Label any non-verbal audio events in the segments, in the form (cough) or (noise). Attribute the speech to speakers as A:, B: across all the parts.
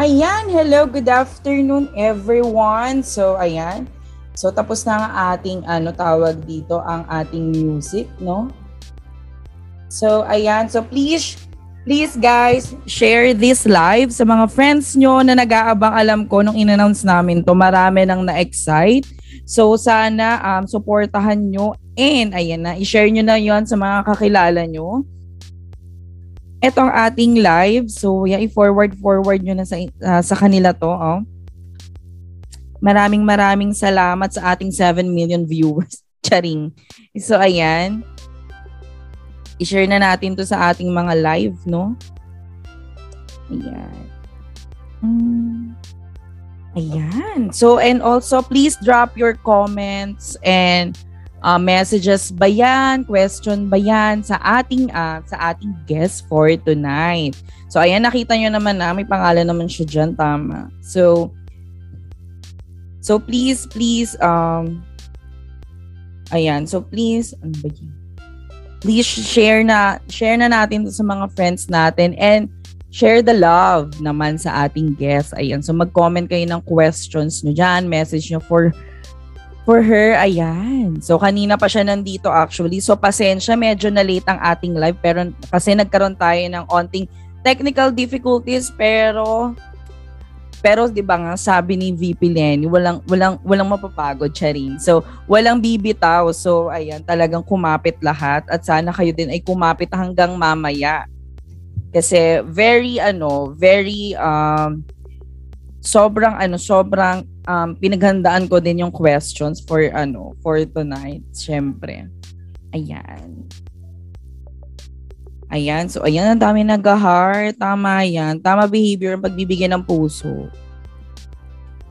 A: Ayan, hello, good afternoon everyone. So, ayan. So, tapos na ang ating, ano tawag dito, ang ating music, no? So, ayan. So, please, please guys, share this live sa mga friends nyo na nag-aabang alam ko nung in-announce namin to. Marami nang na-excite. So, sana um, supportahan nyo and, ayan na, i-share nyo na yon sa mga kakilala nyo ito ang ating live. So, yeah, i-forward forward nyo na sa, uh, sa kanila to. Oh. Maraming maraming salamat sa ating 7 million viewers. (laughs) Charing. So, ayan. I-share na natin to sa ating mga live, no? Ayan. Mm. Ayan. So, and also, please drop your comments and uh, messages ba yan, question ba yan sa ating uh, sa ating guest for tonight. So ayan nakita niyo naman na may pangalan naman siya diyan tama. So So please please um ayan so please ano ba yun? Please share na share na natin sa mga friends natin and share the love naman sa ating guest. Ayan. So mag-comment kayo ng questions nyo dyan, message nyo for For her, ayan. So, kanina pa siya nandito actually. So, pasensya, medyo na late ang ating live. Pero kasi nagkaroon tayo ng onting technical difficulties. Pero, pero 'di ba nga sabi ni VP Lenny, walang walang walang mapapagod, Charin. So, walang bibitaw. So, ayan, talagang kumapit lahat at sana kayo din ay kumapit hanggang mamaya. Kasi very ano, very um sobrang ano, sobrang um, pinaghandaan ko din yung questions for ano, for tonight, syempre. Ayan. Ayan. So, ayan, ang dami nag-heart. Tama yan. Tama behavior ang pagbibigay ng puso.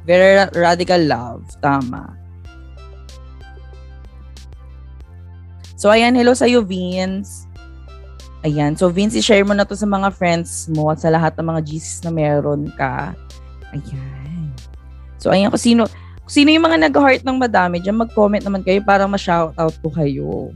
A: Very radical love. Tama. So, ayan. Hello sa'yo, Vince. Ayan. So, Vince, i-share mo na to sa mga friends mo at sa lahat ng mga GCs na meron ka. Ayan. So, ayan, kung sino, sino yung mga nag-heart ng madami, dyan mag-comment naman kayo para ma-shoutout ko kayo.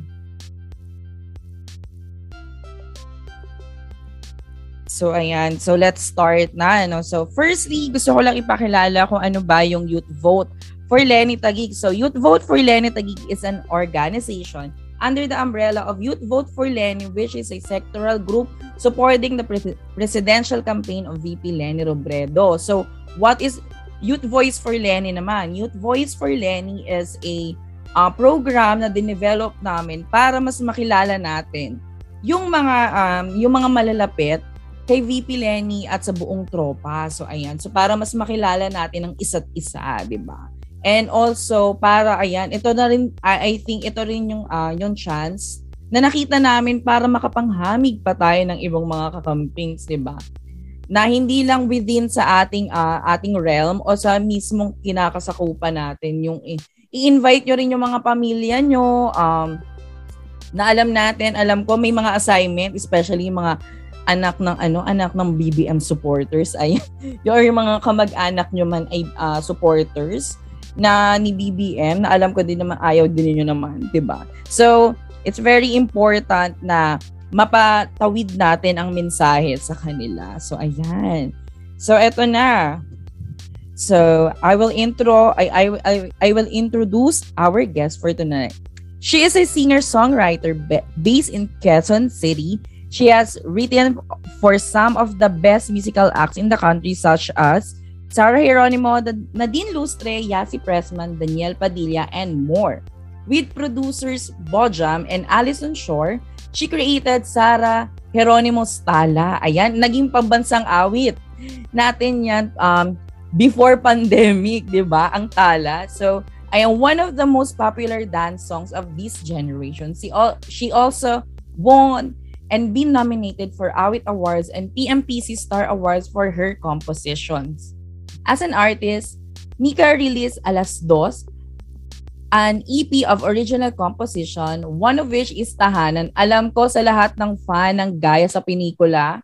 A: So, ayan. So, let's start na. No? So, firstly, gusto ko lang ipakilala kung ano ba yung Youth Vote for Lenny Tagig. So, Youth Vote for Lenny Tagig is an organization under the umbrella of Youth Vote for Lenny, which is a sectoral group supporting the pre- presidential campaign of VP Lenny Robredo. So, what is Youth Voice for Lenny naman. Youth Voice for Lenny is a uh, program na dinevelop namin para mas makilala natin yung mga um, yung mga malalapit kay VP Lenny at sa buong tropa. So ayan, so para mas makilala natin ang isa't isa, 'di ba? And also para ayan, ito na rin I, think ito rin yung uh, yung chance na nakita namin para makapanghamig pa tayo ng ibang mga kakampings, 'di ba? Na hindi lang within sa ating uh, ating realm o sa mismong kinakasakupan natin. Yung i-invite nyo rin yung mga pamilya nyo um, na alam natin alam ko may mga assignment especially yung mga anak ng ano anak ng BBM supporters. (laughs) Ay yung mga kamag-anak nyo man ay uh, supporters na ni BBM na alam ko din naman ayaw din niyo naman 'di ba? So it's very important na mapatawid natin ang mensahe sa kanila. So, ayan. So, eto na. So, I will intro, I, I, I, I will introduce our guest for tonight. She is a singer-songwriter based in Quezon City. She has written for some of the best musical acts in the country such as Sarah Geronimo, Nadine Lustre, Yasi Pressman, Daniel Padilla, and more. With producers Bojam and Alison Shore, She created Sara Geronimo Stala. Ayan, naging pambansang awit natin yan um, before pandemic, di ba? Ang Tala. So, ayan, one of the most popular dance songs of this generation. She, all, she also won and been nominated for Awit Awards and PMPC Star Awards for her compositions. As an artist, Nika released Alas Dos, an EP of original composition, one of which is Tahanan. Alam ko sa lahat ng fan ng Gaya sa Pinikula,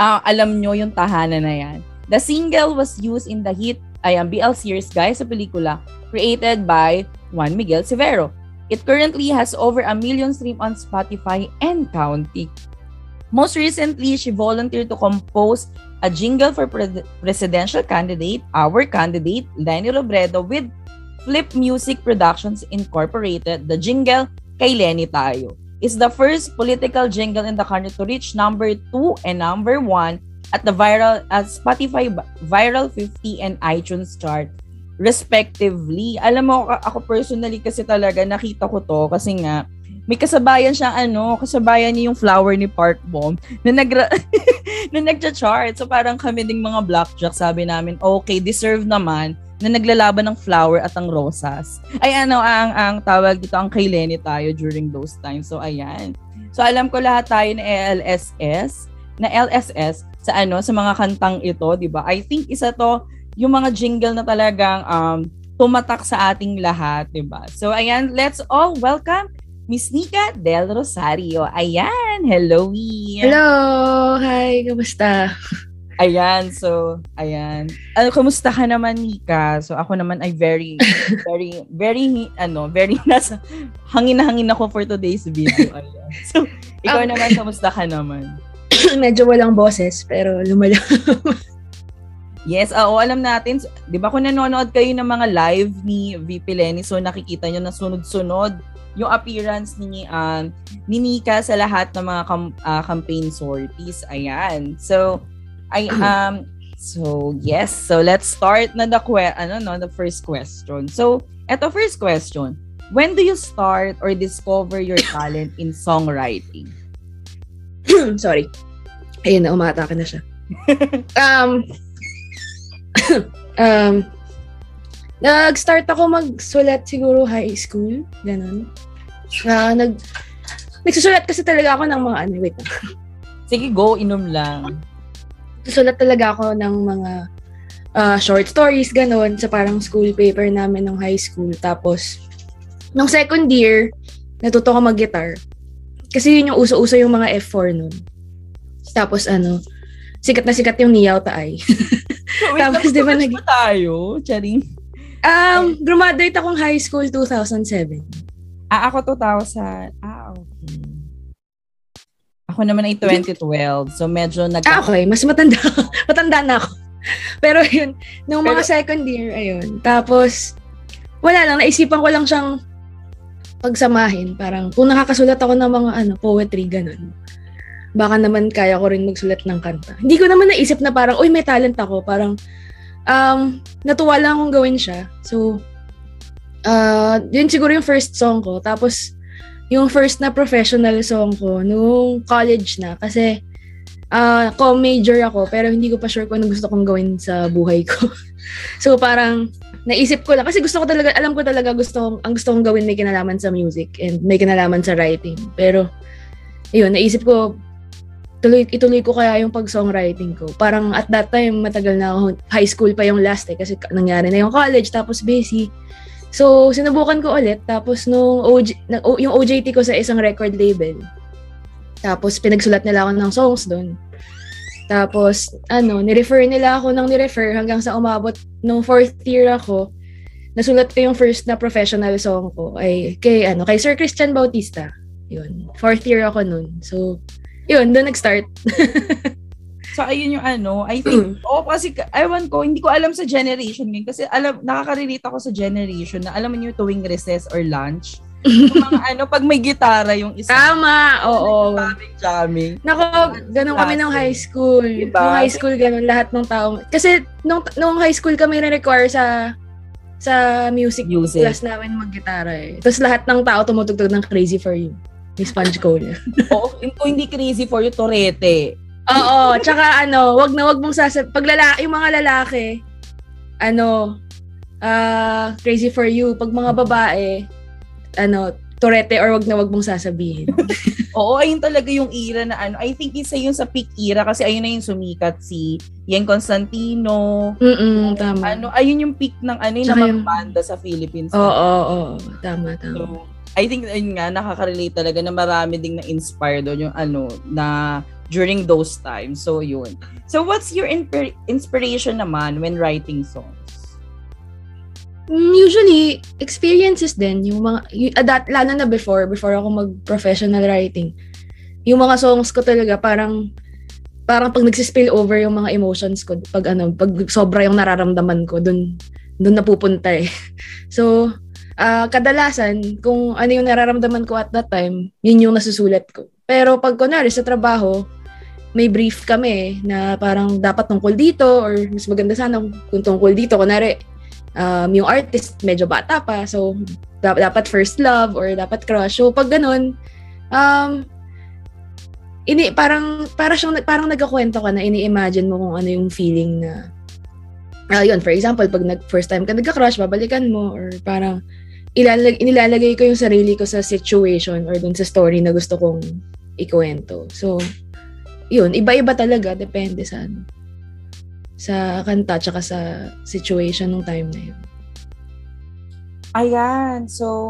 A: uh, alam nyo yung Tahanan na yan. The single was used in the hit ay ang BL series Gaya sa Pelikula, created by Juan Miguel Severo. It currently has over a million stream on Spotify and counting. Most recently, she volunteered to compose a jingle for pre- presidential candidate, our candidate, Lenny Robredo, with Flip Music Productions Incorporated. The jingle, Kay Lenny Tayo, is the first political jingle in the country to reach number 2 and number 1 at the viral at Spotify Viral 50 and iTunes chart respectively. Alam mo, ako personally kasi talaga nakita ko to kasi nga may kasabayan siya ano, kasabayan niya yung flower ni Park Bomb na nag (laughs) na nagcha-chart. So parang kami ding mga blackjack sabi namin, okay, deserve naman na naglalaban ng flower at ang rosas. Ay ano ang ang tawag dito ang kay Lenny tayo during those times. So ayan. So alam ko lahat tayo na LSS, na LSS sa ano sa mga kantang ito, 'di ba? I think isa to yung mga jingle na talagang um tumatak sa ating lahat, 'di ba? So ayan, let's all welcome Miss Nika Del Rosario. Ayan, hello,
B: Hello! Hi, kamusta?
A: Ayan, so, ayan. Ano, kumusta ka naman, Nika? So, ako naman ay very, (laughs) very, very, ano, very (laughs) nasa, hangin na hangin ako for today's video. (laughs) Ayan. So, ikaw um, naman, kumusta ka naman? (clears throat)
B: Medyo walang boses, pero lumala.
A: yes, oo, alam natin. Di ba kung nanonood kayo ng mga live ni VP Lenny, so nakikita nyo na sunod-sunod yung appearance ni um, ni Nika sa lahat ng mga kam- uh, campaign sorties. Ayan. So I (clears throat) um so yes, so let's start na the que- ano no, the first question. So, eto first question. When do you start or discover your (clears throat) talent in songwriting? (clears throat)
B: Sorry. Ayun na, umatake na siya. (laughs) um, um, nag-start ako magsulat siguro high school. Ganon. Uh, nag, nagsusulat kasi talaga ako ng mga ano, wait
A: Sige, go, inom lang.
B: Susulat talaga ako ng mga uh, short stories, ganun, sa parang school paper namin nung high school. Tapos, nung second year, natuto ko mag-guitar. Kasi yun yung uso-uso yung mga F4 nun. Tapos ano, sikat na sikat yung Niyaw Taay. (laughs)
A: so, wait, Tapos di ba nag... tayo? Charing.
B: Um, graduate akong high school 2007.
A: Ah, ako 2000. Ah, okay. Ako naman ay 2012. So, medyo nag-
B: Ah, okay. Mas matanda. (laughs) matanda na ako. Pero yun, nung Pero, mga second year, ayun. Tapos, wala lang. Naisipan ko lang siyang pagsamahin. Parang, kung nakakasulat ako ng mga ano, poetry, ganun. Baka naman kaya ko rin magsulat ng kanta. Hindi ko naman naisip na parang, uy, may talent ako. Parang, um, natuwa lang akong gawin siya. So, uh, yun siguro yung first song ko. Tapos, yung first na professional song ko nung college na. Kasi, uh, co-major ako, pero hindi ko pa sure kung ano gusto kong gawin sa buhay ko. (laughs) so, parang, naisip ko lang. Kasi gusto ko talaga, alam ko talaga gusto kong, ang gusto kong gawin may kinalaman sa music and may kinalaman sa writing. Pero, yun, naisip ko, tuloy, ituloy ko kaya yung pag-songwriting ko. Parang at that time, matagal na ako, high school pa yung last eh, kasi nangyari na yung college, tapos busy. So, sinubukan ko ulit. Tapos, nung OJ, yung OJT ko sa isang record label. Tapos, pinagsulat nila ako ng songs doon. Tapos, ano, nirefer nila ako ng nirefer hanggang sa umabot nung fourth year ako. Nasulat ko yung first na professional song ko ay kay, ano, kay Sir Christian Bautista. Yun. Fourth year ako nun. So, yun, doon nag-start. (laughs)
A: So, ayun yung ano, I think, (clears throat) oh, kasi, ewan ko, hindi ko alam sa generation ngayon. Kasi, alam, nakaka-relate ako sa generation na, alam mo yung tuwing recess or lunch, (laughs) yung mga ano, pag may gitara yung isa.
B: Tama, oo.
A: Jamming, jamming.
B: Nako, ganun kami nung high school. Diba? Nung high school, ganun, lahat ng tao. Kasi, nung, nung high school kami na-require sa sa music, music. class namin mag-gitara eh. Tapos lahat ng tao tumutugtog ng Crazy For You. Ni Sponge Cole. (laughs)
A: Oo, kung hindi Crazy For You, Torete.
B: Oo, tsaka ano, wag na wag mong sasab pag lala yung mga lalaki ano uh, crazy for you pag mga babae ano Torete or wag na wag mong sasabihin. (laughs)
A: Oo, ayun talaga yung era na ano. I think isa yun sa peak era kasi ayun na yung sumikat si Yen Constantino.
B: Mm tama.
A: Ano, ayun yung peak ng ano yung mga banda sa Philippines.
B: Oo, oo, oo. Tama, tama. So,
A: I think ayun nga nakaka-relate talaga na marami ding na-inspire doon yung ano na during those times. So, yun. So, what's your in- inspiration naman when writing songs?
B: Mm, usually, experiences din. Yung mga, yung, uh, that, lalo na before, before ako mag-professional writing. yung mga songs ko talaga parang parang pag nagsispill over yung mga emotions ko pag ano pag sobra yung nararamdaman ko dun dun napupunta eh (laughs) so uh, kadalasan kung ano yung nararamdaman ko at that time yun yung nasusulat ko. Pero pag kunwari sa trabaho may brief kami na parang dapat tungkol dito or mas maganda sana kung tungkol dito. Kunwari um, yung artist medyo bata pa. So dapat first love or dapat crush. So pag ganun um ini parang para siyang parang nagkakwento ka na ini-imagine mo kung ano yung feeling na uh, yun, for example, pag nag first time ka nagka-crush, babalikan mo or parang ilalag, inilalagay ko yung sarili ko sa situation or dun sa story na gusto kong ikuwento. So, yun, iba-iba talaga depende sa ano, sa kanta tsaka sa situation ng time na yun.
A: Ayan. So,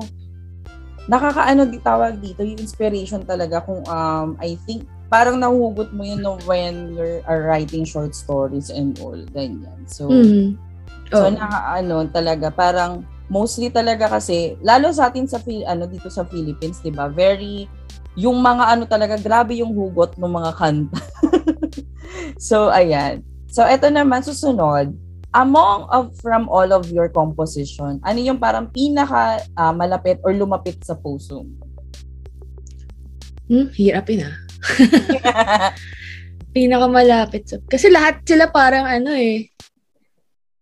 A: nakakaano tawag dito, yung inspiration talaga kung um, I think parang nahuhugot mo yun no, when you're are writing short stories and all, ganyan. So, mm-hmm. oh. so nakaano talaga, parang mostly talaga kasi, lalo sa atin sa, ano, dito sa Philippines, di ba, very, yung mga ano talaga, grabe yung hugot ng mga kanta. (laughs) so, ayan. So, eto naman, susunod, among of from all of your composition, ano yung parang pinaka uh, malapit or lumapit sa puso mo?
B: Hmm, hirapin ah. (laughs) pinaka malapit sa... Kasi lahat sila parang ano eh.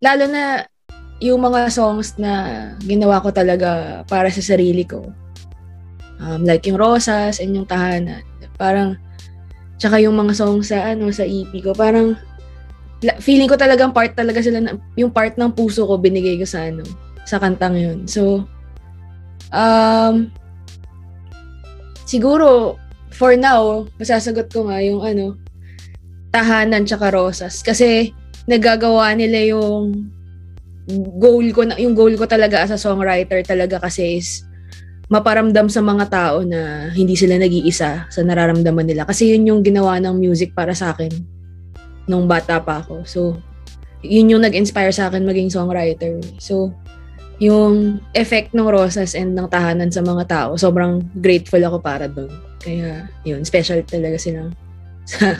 B: Lalo na yung mga songs na ginawa ko talaga para sa sarili ko. Um, like yung Rosas and yung Tahanan. Parang, tsaka yung mga songs sa ano sa EP ko, parang feeling ko talagang part talaga sila na, yung part ng puso ko binigay ko sa ano sa kantang yun. So um siguro for now masasagot ko nga yung ano tahanan tsaka rosas kasi nagagawa nila yung goal ko na yung goal ko talaga as a songwriter talaga kasi is maparamdam sa mga tao na hindi sila nag-iisa sa nararamdaman nila kasi yun yung ginawa ng music para sa akin nung bata pa ako. So, yun yung nag-inspire sa akin maging songwriter. So, yung effect ng Rosas and ng tahanan sa mga tao, sobrang grateful ako para doon. Kaya, yun, special talaga sila (laughs) sa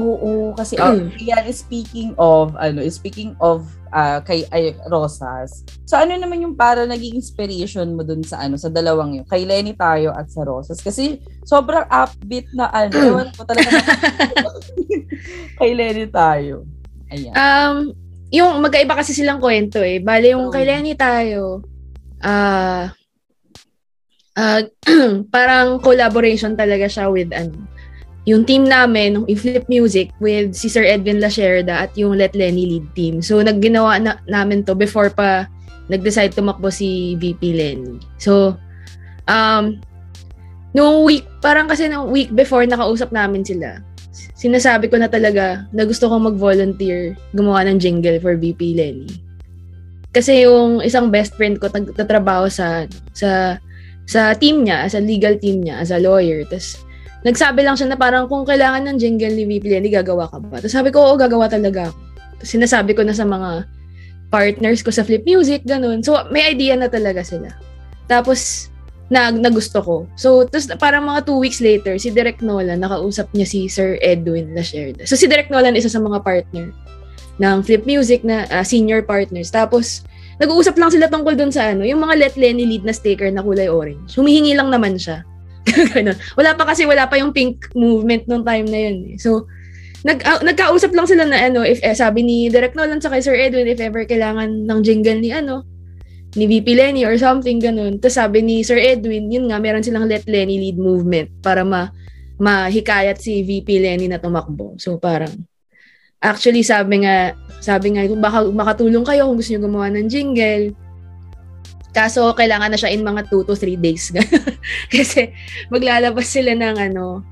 A: Oo, kasi mm. yan, speaking of, ano, speaking of uh, kay ay, Rosas. So ano naman yung para naging inspiration mo dun sa ano sa dalawang yun? Kay Lenny tayo at sa Rosas kasi sobrang upbeat na ano, (clears throat) ewan ko talaga (laughs) kay Lenny tayo. Ayan.
B: Um yung magkaiba kasi silang kwento eh. Bale yung oh. kay Lenny tayo ah uh, uh, (clears throat) parang collaboration talaga siya with ano yung team namin, yung Flip Music with si Sir Edwin Lasherda at yung Let Lenny lead team. So, nagginawa na, namin to before pa nag-decide tumakbo si VP Lenny. So, um, nung week, parang kasi nung week before nakausap namin sila, sinasabi ko na talaga na gusto kong mag-volunteer gumawa ng jingle for VP Lenny. Kasi yung isang best friend ko nagtatrabaho sa sa sa team niya, sa legal team niya, as a lawyer. Tapos nagsabi lang siya na parang kung kailangan ng jingle ni VP Lenny, gagawa ka ba? Tapos sabi ko, oo, gagawa talaga sinasabi ko na sa mga partners ko sa Flip Music, ganun. So, may idea na talaga sila. Tapos, na, na gusto ko. So, tapos parang mga two weeks later, si Direk Nolan, nakausap niya si Sir Edwin Lasherda. So, si Direk Nolan, isa sa mga partner ng Flip Music na uh, senior partners. Tapos, nag-uusap lang sila tungkol dun sa ano, yung mga Let Lenny lead na sticker na kulay orange. Humihingi lang naman siya. (laughs) Ganun. Wala pa kasi, wala pa yung pink movement nung time na yun. Eh. So, nag, uh, nagkausap lang sila na ano, if eh, sabi ni Direct Nolan sa kay Sir Edwin, if ever kailangan ng jingle ni ano, ni VP Lenny or something ganun. Tapos sabi ni Sir Edwin, yun nga, meron silang Let Lenny lead movement para ma mahikayat si VP Lenny na tumakbo. So parang, actually sabi nga, sabi nga, baka makatulong kayo kung gusto niyo gumawa ng jingle, Kaso, kailangan na siya in mga 2 to 3 days. (laughs) Kasi, maglalabas sila ng ano,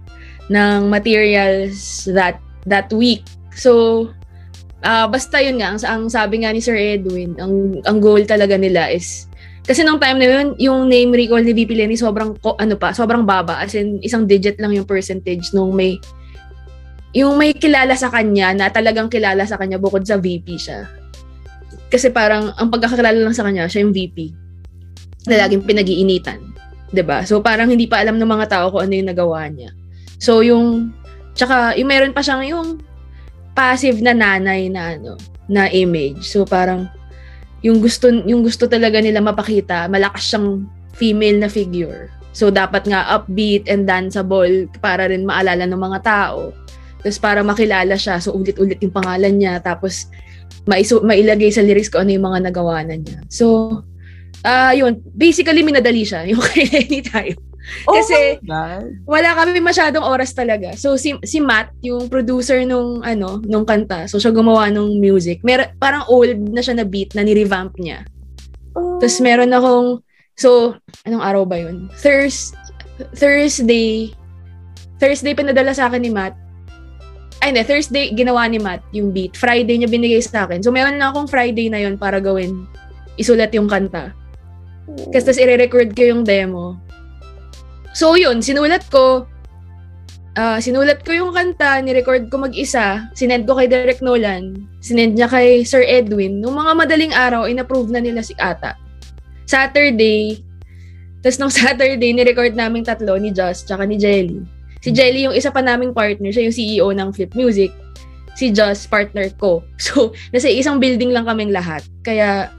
B: ng materials that that week. So, uh, basta yun nga, ang, ang sabi nga ni Sir Edwin, ang, ang goal talaga nila is, kasi nung time na yun, yung name recall ni VP Lenny sobrang, ano pa, sobrang baba. As in, isang digit lang yung percentage nung may, yung may kilala sa kanya na talagang kilala sa kanya bukod sa VP siya. Kasi parang, ang pagkakakilala lang sa kanya, siya yung VP na laging pinag-iinitan. 'di ba? So parang hindi pa alam ng mga tao kung ano yung nagawa niya. So yung tsaka yung meron pa siyang yung passive na nanay na ano, na image. So parang yung gusto yung gusto talaga nila mapakita, malakas siyang female na figure. So dapat nga upbeat and danceable para rin maalala ng mga tao. Tapos para makilala siya, so ulit-ulit yung pangalan niya. Tapos maiso, mailagay sa lyrics ko ano yung mga nagawa na niya. So, ah uh, yun, basically minadali siya yung (laughs) kay Lenny tayo.
A: Oh
B: Kasi wala kami masyadong oras talaga. So si si Matt, yung producer nung ano, nung kanta, so siya gumawa nung music. Mer parang old na siya na beat na ni-revamp niya.
A: Oh.
B: Tapos meron akong so anong araw ba yun? Thurs Thursday Thursday pinadala sa akin ni Matt. Ay, hindi. Thursday, ginawa ni Matt yung beat. Friday niya binigay sa akin. So, meron na akong Friday na yun para gawin. Isulat yung kanta. Kasi tapos i-record ko yung demo. So yun, sinulat ko. Uh, sinulat ko yung kanta, ni-record ko mag-isa, sinend ko kay Derek Nolan, sinend niya kay Sir Edwin. Nung mga madaling araw, in-approve na nila si Ata. Saturday, tapos nung (laughs) Saturday, ni-record namin tatlo ni Joss tsaka ni Jelly. Si Jelly, yung isa pa naming partner, siya yung CEO ng Flip Music. Si Joss, partner ko. (laughs) So, nasa isang building lang kaming lahat. Kaya,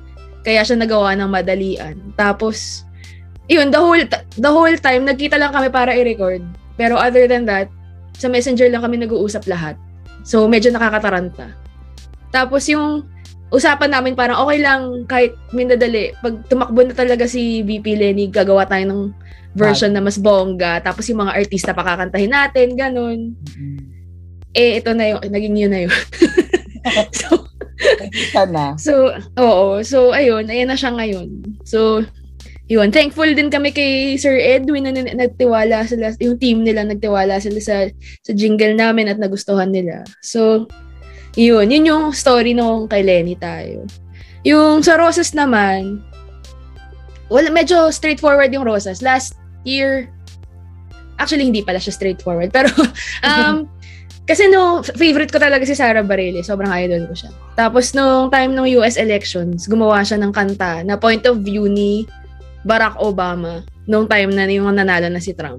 B: kaya siya nagawa ng madalian. Tapos, yun, the whole, the whole time, nagkita lang kami para i-record. Pero other than that, sa messenger lang kami nag-uusap lahat. So, medyo nakakataranta. Tapos yung usapan namin parang okay lang kahit minadali. Pag tumakbo na talaga si VP Lenny, gagawa tayo ng version na mas bongga. Tapos yung mga artista pakakantahin natin, ganun.
A: Mm-hmm.
B: Eh, ito na yung, naging yun na yun. (laughs) (laughs) so,
A: Nakita na.
B: So, oo. So, ayun. Ayan na siya ngayon. So, yun. Thankful din kami kay Sir Edwin na nagtiwala sila, yung team nila nagtiwala sila sa, sa jingle namin at nagustuhan nila. So, yun. Yun yung story nung kay Lenny tayo. Yung sa Rosas naman, wala, medyo straightforward yung Rosas. Last year, actually hindi pala siya straightforward, pero (laughs) um, kasi no, favorite ko talaga si Sarah Bareilles. Sobrang idol ko siya. Tapos nung time ng US elections, gumawa siya ng kanta na point of view ni Barack Obama nung time na yung nanalo na si Trump.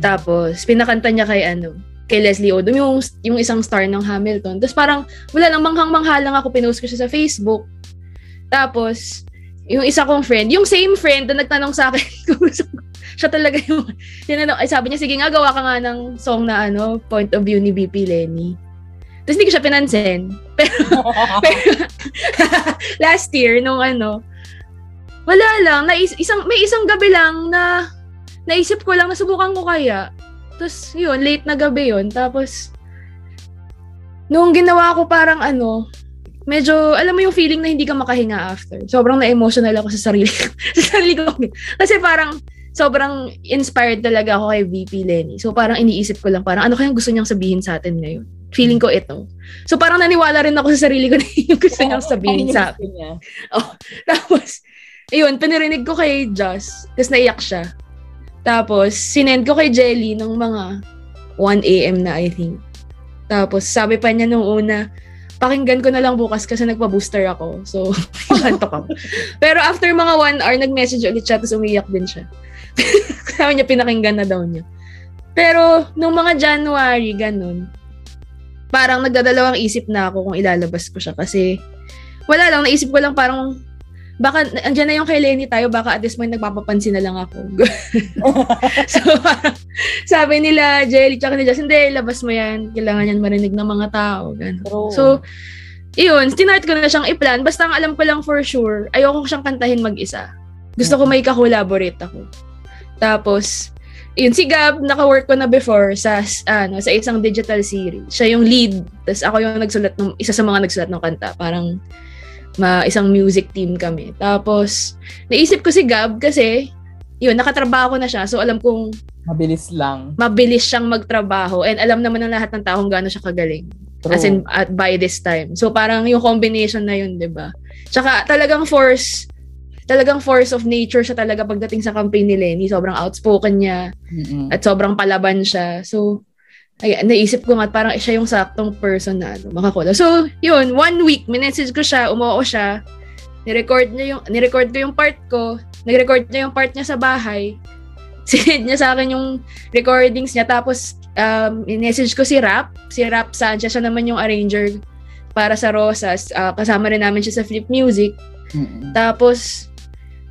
B: Tapos, pinakanta niya kay ano, kay Leslie Odom, yung, yung isang star ng Hamilton. Tapos parang, wala lang manghang-mangha lang ako, pinost ko siya sa Facebook. Tapos, yung isa kong friend, yung same friend na nagtanong sa akin (laughs) kung gusto ko siya talaga yung, tinanong, ay sabi niya, sige nga, gawa ka nga ng song na ano, point of view ni BP Lenny. Tapos hindi ko siya pinansin. (laughs) Pero, (laughs) pero last year, nung ano, wala lang, nais, isang, may isang gabi lang na naisip ko lang, nasubukan ko kaya. Tapos, yun, late na gabi yun. Tapos, nung ginawa ko parang ano, medyo, alam mo yung feeling na hindi ka makahinga after. Sobrang na-emotional ako sa sarili (laughs) sa sarili ko. Kasi parang, sobrang inspired talaga ako kay VP Lenny. So parang iniisip ko lang, parang ano kayang gusto niyang sabihin sa atin ngayon? Feeling ko ito. So parang naniwala rin ako sa sarili ko (laughs) na yung gusto niyang sabihin sa akin. (laughs) Oh, tapos, ayun, pinirinig ko kay Joss, tapos naiyak siya. Tapos, sinend ko kay Jelly ng mga 1 a.m. na, I think. Tapos, sabi pa niya nung una, pakinggan ko na lang bukas kasi nagpa-booster ako. So, (laughs) kantok ako. Pero after mga 1 hour, nag-message ulit siya, tapos umiyak din siya. (laughs) Sabi niya, pinakinggan na daw niya. Pero, nung mga January, ganun, parang nagdadalawang isip na ako kung ilalabas ko siya kasi wala lang, naisip ko lang parang baka, andyan na yung kay Lenny tayo, baka at this point nagpapapansin na lang ako. (laughs) so, parang, (laughs) sabi nila, Jelly, tsaka ni Jess, hindi, labas mo yan. Kailangan yan marinig ng mga tao. Ganun. So, yun, tinart ko na siyang i-plan. Basta ang alam ko lang for sure, ayoko siyang kantahin mag-isa. Gusto ko may kakolaborate ako. Tapos, yun, si Gab, naka-work ko na before sa, ano, sa isang digital series. Siya yung lead. Tapos ako yung nagsulat ng, isa sa mga nagsulat ng kanta. Parang, ma, isang music team kami. Tapos, naisip ko si Gab kasi, yun, nakatrabaho na siya. So, alam kong
A: Mabilis lang.
B: mabilis siyang magtrabaho. And alam naman ng lahat ng tao kung gaano siya kagaling.
A: True.
B: As in, at by this time. So, parang yung combination na yun, di ba? Tsaka, talagang force, talagang force of nature siya talaga pagdating sa campaign ni Lenny. Sobrang outspoken niya
A: Mm-mm.
B: at sobrang palaban siya. So, ay, naisip ko nga parang siya yung saktong person na ano, makakola. So, yun, one week, minessage ko siya, umuo siya, nirecord niya yung, nirecord ko yung part ko, nag-record niya yung part niya sa bahay. (laughs) Sinend niya sa akin yung recordings niya. Tapos, um, message ko si Rap. Si Rap Sanchez, siya naman yung arranger para sa Rosas. Uh, kasama rin namin siya sa Flip Music. Mm-hmm. Tapos,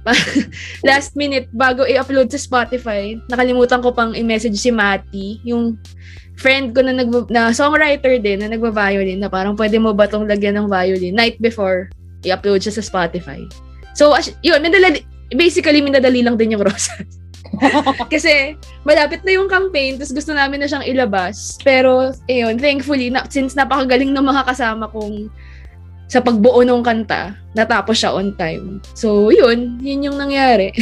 B: (laughs) last minute, bago i-upload sa Spotify, nakalimutan ko pang i-message si Mati, yung friend ko na, nag na songwriter din, na nagba-violin, na parang pwede mo ba tong lagyan ng violin night before i-upload siya sa Spotify. So, as, yun, minadali, basically, minadali lang din yung (laughs) Rosas. (laughs) Kasi malapit na yung campaign, tapos gusto namin na siyang ilabas. Pero, ayun, thankfully, na, since napakagaling ng mga kasama kong sa pagbuo ng kanta, natapos siya on time. So, yun, yun yung nangyari.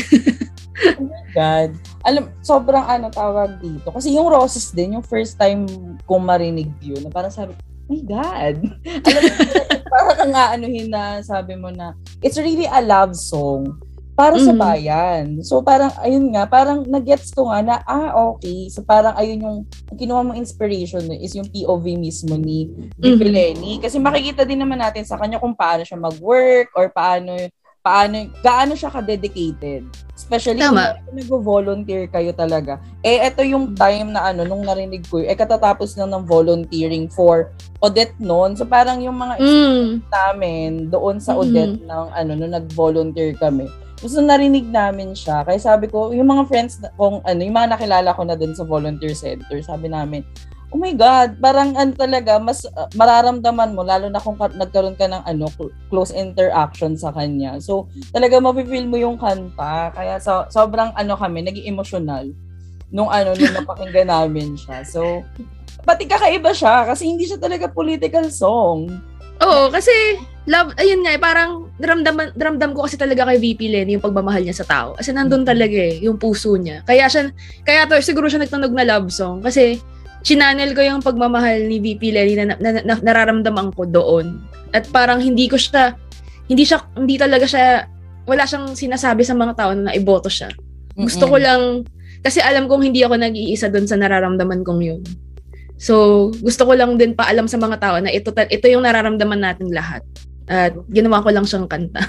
A: oh my God. Alam, sobrang ano tawag dito. Kasi yung Roses din, yung first time kong marinig yun, na parang sabi, my God. (laughs) Alam mo, (laughs) para kang anuhin na sabi mo na, it's really a love song para mm. sa bayan. So parang ayun nga, parang nagets ko nga na ah okay. So parang ayun yung kinuha mong inspiration is yung POV mismo ni mm Lenny kasi makikita din naman natin sa kanya kung paano siya mag-work or paano paano gaano siya ka-dedicated. Especially Tama. kung nag-volunteer kayo talaga. Eh ito yung time na ano nung narinig ko, eh katatapos lang ng volunteering for Odette noon. So parang yung mga mm. namin doon sa Odette mm-hmm. ng ano nung nag-volunteer kami gusto narinig namin siya. Kaya sabi ko, yung mga friends kong ano, yung mga nakilala ko na dun sa volunteer center, sabi namin, oh my God, parang ano talaga, mas uh, mararamdaman mo, lalo na kung ka- nagkaroon ka ng ano, close interaction sa kanya. So, talaga mapifeel mo yung kanta. Kaya so, sobrang ano kami, naging emotional nung ano, nung (laughs) napakinggan namin siya. So, pati kakaiba siya kasi hindi siya talaga political song.
B: Oo, kasi love, ayun nga, eh, parang ramdam, ramdam ko kasi talaga kay VP Lenny yung pagmamahal niya sa tao. Kasi nandun mm-hmm. talaga eh, yung puso niya. Kaya siya, kaya to, siguro siya nagtunog na love song. Kasi, chinanel ko yung pagmamahal ni VP Lenny na, na, na, nararamdaman ko doon. At parang hindi ko siya, hindi siya, hindi talaga siya, wala siyang sinasabi sa mga tao na naiboto siya. Gusto Mm-mm. ko lang, kasi alam kong hindi ako nag-iisa doon sa nararamdaman kong yun. So, gusto ko lang din paalam sa mga tao na ito, ito yung nararamdaman natin lahat. At ginawa ko lang siyang kanta.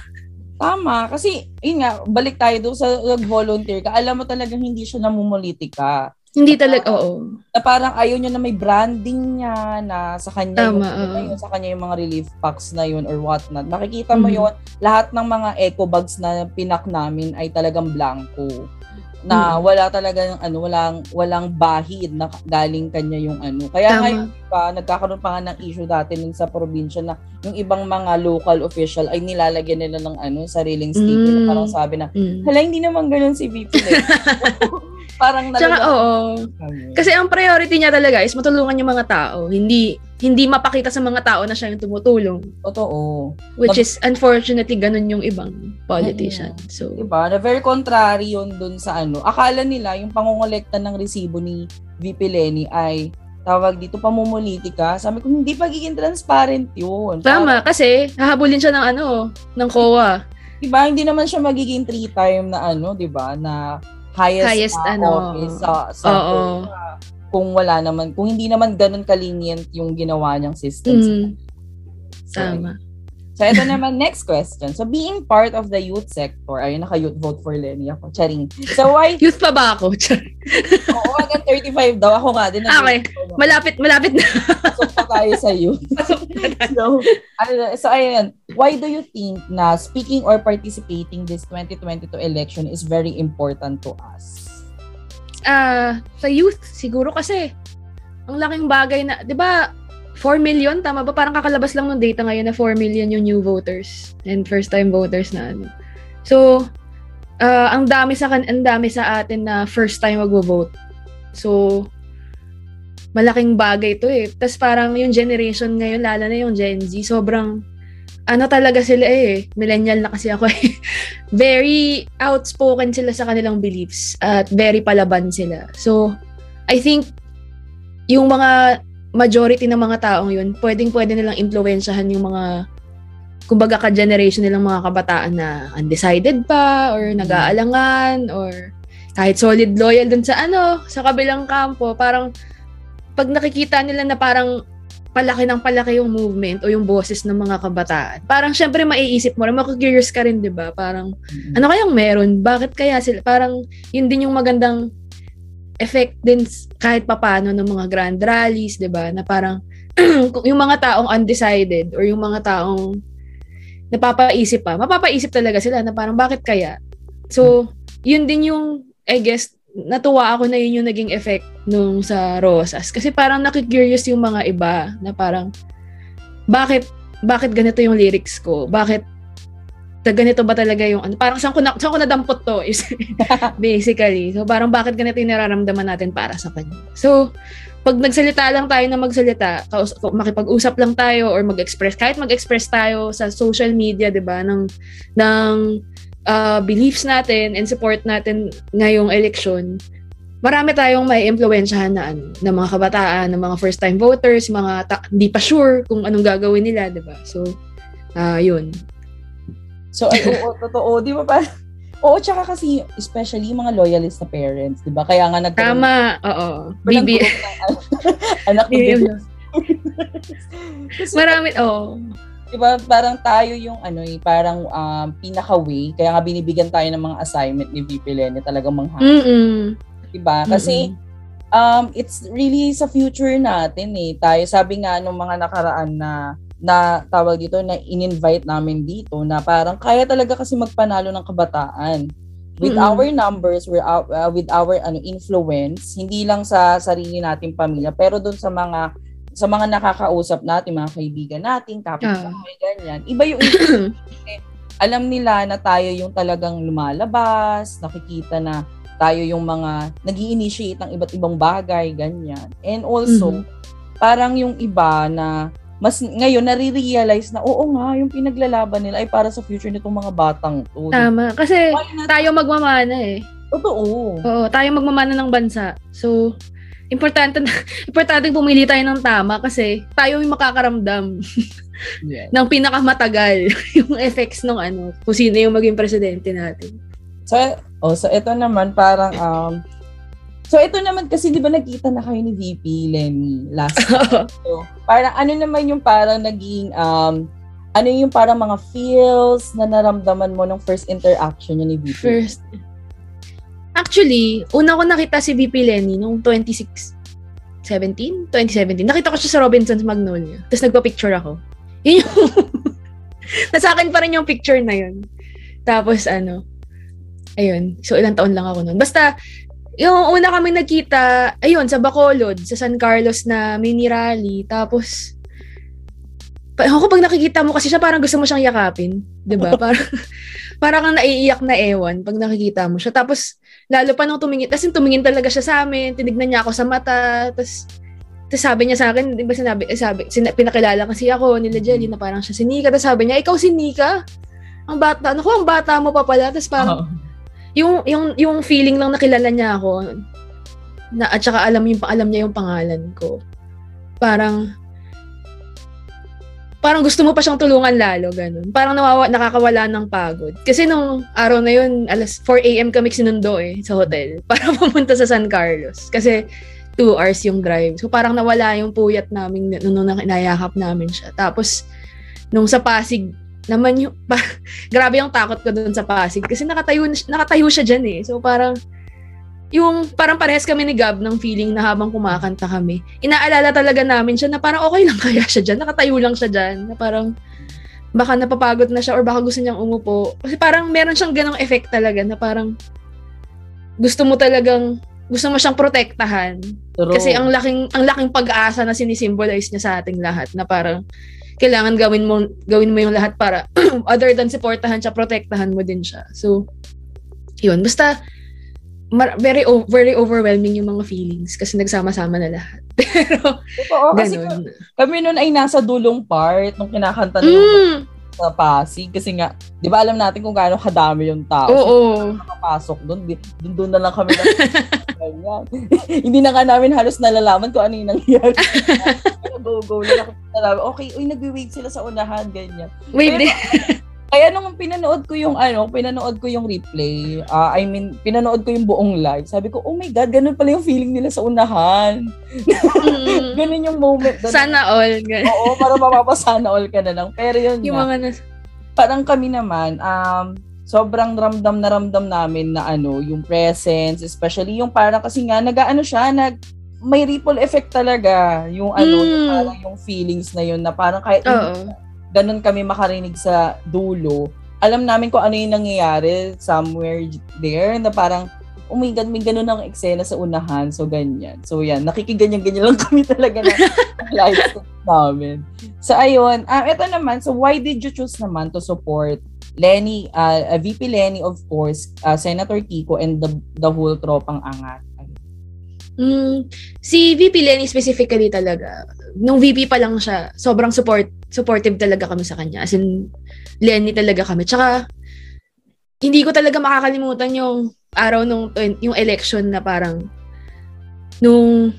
A: Tama. Kasi, yun nga, balik tayo doon sa nag-volunteer ka. Alam mo talagang hindi siya namumulitika.
B: Hindi talaga, oo.
A: Na parang ayaw niya na may branding niya na sa kanya
B: Tama,
A: yung, uh. yun, sa kanya yung mga relief packs na yun or what not. Makikita mo mm-hmm. yun, lahat ng mga eco bags na pinak namin ay talagang blanco na hmm. wala talaga ng ano walang walang bahid na galing kanya yung ano kaya Tama. ngayon pa nagkakaroon pa nga ng issue dati nun sa probinsya na yung ibang mga local official ay nilalagyan nila ng ano sariling sticker mm. parang sabi na mm. hala hindi naman ganoon si VP (laughs) parang
B: Tsaka, oo. Kasi ang priority niya talaga is matulungan yung mga tao. Hindi hindi mapakita sa mga tao na siya yung tumutulong.
A: Totoo.
B: Which Mag- is, unfortunately, ganun yung ibang politician. Mm-hmm. So,
A: diba? Na very contrary yun dun sa ano. Akala nila, yung pangongolekta ng resibo ni VP Lenny ay tawag dito pamumulitika. Sabi ko, hindi pagiging transparent yun.
B: Tama, Para, kasi hahabulin siya ng ano, ng COA.
A: Diba? Hindi naman siya magiging three-time na ano, diba? Na highest, highest uh, ano, office sa, sa Oo. COA kung wala naman, kung hindi naman ganun kalinient yung ginawa niyang systems. Mm.
B: So, Tama.
A: So, ito naman, next question. So, being part of the youth sector, ayun, naka-youth vote for Lenny ako. Charing. So, why...
B: Youth pa ba ako?
A: Oo, hanggang 35 daw. Ako nga din.
B: Okay. Malapit, malapit na.
A: Pasok pa tayo sa youth. Pasok na tayo. so, so, ayun. Why do you think na speaking or participating this 2022 election is very important to us?
B: uh, sa youth, siguro kasi, ang laking bagay na, di ba, 4 million, tama ba? Parang kakalabas lang ng data ngayon na 4 million yung new voters and first-time voters na ano. So, uh, ang dami sa kan ang dami sa atin na first time magvo-vote. So, malaking bagay to eh. Tapos parang yung generation ngayon, lalo na yung Gen Z, sobrang ano talaga sila eh, millennial na kasi ako eh. (laughs) very outspoken sila sa kanilang beliefs at very palaban sila. So, I think yung mga majority ng mga taong yun, pwedeng-pwede nilang impluwensyahan yung mga kumbaga ka-generation nilang mga kabataan na undecided pa or nag-aalangan or kahit solid loyal dun sa ano, sa kabilang kampo, parang pag nakikita nila na parang palaki ng palaki yung movement o yung boses ng mga kabataan. Parang syempre maiisip mo, makikurious ka rin, di ba? Parang, mm-hmm. ano kayang meron? Bakit kaya sila? Parang, yun din yung magandang effect din kahit papano ng mga grand rallies, di ba? Na parang, (clears throat) yung mga taong undecided or yung mga taong napapaisip pa, mapapaisip talaga sila na parang bakit kaya? So, yun din yung, I guess, natuwa ako na yun yung naging effect nung sa Rosas. Kasi parang nakikurious yung mga iba na parang, bakit, bakit ganito yung lyrics ko? Bakit, ganito ba talaga yung, ano, parang saan ko, na, saan ko nadampot to is (laughs) basically. So parang bakit ganito yung nararamdaman natin para sa kanya. So, pag nagsalita lang tayo na magsalita, kaus- makipag-usap lang tayo or mag-express, kahit mag-express tayo sa social media, 'di ba, ng ng uh, beliefs natin and support natin ngayong election, marami tayong may impluwensyahan na ano, ng mga kabataan, ng mga first-time voters, mga ta- hindi pa sure kung anong gagawin nila, 'di ba? So, uh, 'yun.
A: So, ay, oo, (laughs) totoo, 'di ba pa? Oo, tsaka kasi especially mga loyalist na parents, 'di ba? Kaya nga nag
B: Tama, oo. Bibi (laughs)
A: anak ko. (laughs)
B: Marami, oo. Oh.
A: 'di ba parang tayo yung ano eh, parang um, pinaka-way kaya nga binibigyan tayo ng mga assignment ni VP Lenny talagang mangha.
B: Mm.
A: 'Di ba? Kasi um it's really sa future natin eh. Tayo sabi nga nung mga nakaraan na na tawag dito na in-invite namin dito na parang kaya talaga kasi magpanalo ng kabataan with mm-hmm. our numbers we're uh, with our ano influence hindi lang sa sarili nating pamilya pero doon sa mga sa mga nakakausap natin, mga kaibigan natin, kapitbahay, uh. ganyan. Iba yung (clears throat) alam nila na tayo yung talagang lumalabas, nakikita na tayo yung mga nag initiate ng iba't ibang bagay, ganyan. And also, mm-hmm. parang yung iba na mas ngayon nare-realize na oo nga, yung pinaglalaban nila ay para sa future nitong mga batang to.
B: Tama. Kasi tayo magmamana eh.
A: Totoo.
B: Oo, tayo magmamana ng bansa. So, importante na, (laughs) importante pumili tayo ng tama kasi tayo yung makakaramdam (laughs) yeah. ng pinakamatagal (laughs) yung effects ng ano, kung sino yung maging presidente natin.
A: So, oh, so ito naman parang um So ito naman kasi 'di ba nakita na kayo ni VP Lenny last time. so, parang ano naman yung parang naging um ano yung parang mga feels na naramdaman mo nung first interaction niya ni VP?
B: First Actually, una ko nakita si VP Lenny nung 26, 17? 2017. Nakita ko siya sa Robinson's Magnolia. Tapos nagpa-picture ako. Yun yung... (laughs) Nasa akin pa rin yung picture na yun. Tapos ano, ayun. So ilang taon lang ako noon. Basta, yung una kami nagkita, ayun, sa Bacolod, sa San Carlos na mini rally. Tapos, ako pag nakikita mo kasi siya parang gusto mo siyang yakapin, ba? (laughs) Parang parang kang naiiyak na ewan pag nakikita mo siya. Tapos lalo pa nung tumingin, kasi tumingin talaga siya sa amin, tinignan niya ako sa mata, tapos tapos sabi niya sa akin, di ba sinabi, eh, sabi, sin- pinakilala kasi ako nila Jelly na parang siya si Nika. Tapos sabi niya, ikaw si Nika? Ang bata, naku, ang bata mo pa pala. Tapos parang, oh. Yung, yung, yung feeling lang nakilala niya ako, na, at saka alam, yung, alam niya yung pangalan ko. Parang, parang gusto mo pa siyang tulungan lalo, ganun. Parang nawawa, nakakawala ng pagod. Kasi nung araw na yun, alas 4 a.m. kami sinundo eh, sa hotel, para pumunta sa San Carlos. Kasi 2 hours yung drive. So parang nawala yung puyat namin nung, nung nayakap namin siya. Tapos, nung sa Pasig, naman yung, (laughs) pa, grabe yung takot ko doon sa Pasig. Kasi nakatayo, nakatayo siya dyan eh. So parang, yung parang parehas kami ni Gab ng feeling na habang kumakanta kami, inaalala talaga namin siya na parang okay lang (laughs) kaya siya dyan, nakatayo lang siya dyan, na parang baka napapagod na siya or baka gusto niyang umupo. Kasi parang meron siyang ganong effect talaga na parang gusto mo talagang gusto mo siyang protektahan. True. Kasi ang laking ang laking pag-asa na sinisimbolize niya sa ating lahat na parang kailangan gawin mo gawin mo yung lahat para (clears throat) other than supportahan siya, protektahan mo din siya. So, yun. Basta, mar- very very overwhelming yung mga feelings kasi nagsama-sama na lahat. (laughs) Pero
A: Totoo, kasi kami noon ay nasa dulong part nung kinakanta na mm. sa Pasig kasi nga, 'di ba alam natin kung gaano kadami yung tao.
B: Oo.
A: So, nakapasok doon, doon doon na lang kami na (laughs) (laughs) Hindi na nga namin halos nalalaman kung ano yung nangyayari. go go na ako nalaman. Okay, uy nagwi-wait sila sa unahan ganyan.
B: Wait.
A: Pero, Kaya nung pinanood ko yung ano, pinanood ko yung replay, uh, I mean, pinanood ko yung buong live, sabi ko, oh my God, ganun pala yung feeling nila sa unahan. Mm. (laughs) ganun yung moment.
B: Doon. Sana all.
A: Ganun. Oo, para mapapasana all ka na lang. Pero yun
B: yung
A: nga,
B: mga nas-
A: parang kami naman, um, sobrang ramdam na ramdam namin na ano, yung presence, especially yung parang kasi nga, nag-ano siya, nag, may ripple effect talaga yung ano, mm. yung parang yung feelings na yun na parang kahit
B: Oo
A: ganun kami makarinig sa dulo, alam namin kung ano yung nangyayari somewhere there na parang, oh my God, may ganun ang eksena sa unahan. So, ganyan. So, yan. Nakikiganyan-ganyan lang (laughs) kami talaga na (laughs) live namin. So, ayun. Um, ito naman, so why did you choose naman to support Lenny, uh, uh VP Lenny, of course, uh, Senator Kiko, and the, the whole tropang angat?
B: Mm, si VP Lenny specifically talaga, nung VP pa lang siya, sobrang support supportive talaga kami sa kanya. As in, Lenny talaga kami. Tsaka, hindi ko talaga makakalimutan yung araw nung yung election na parang nung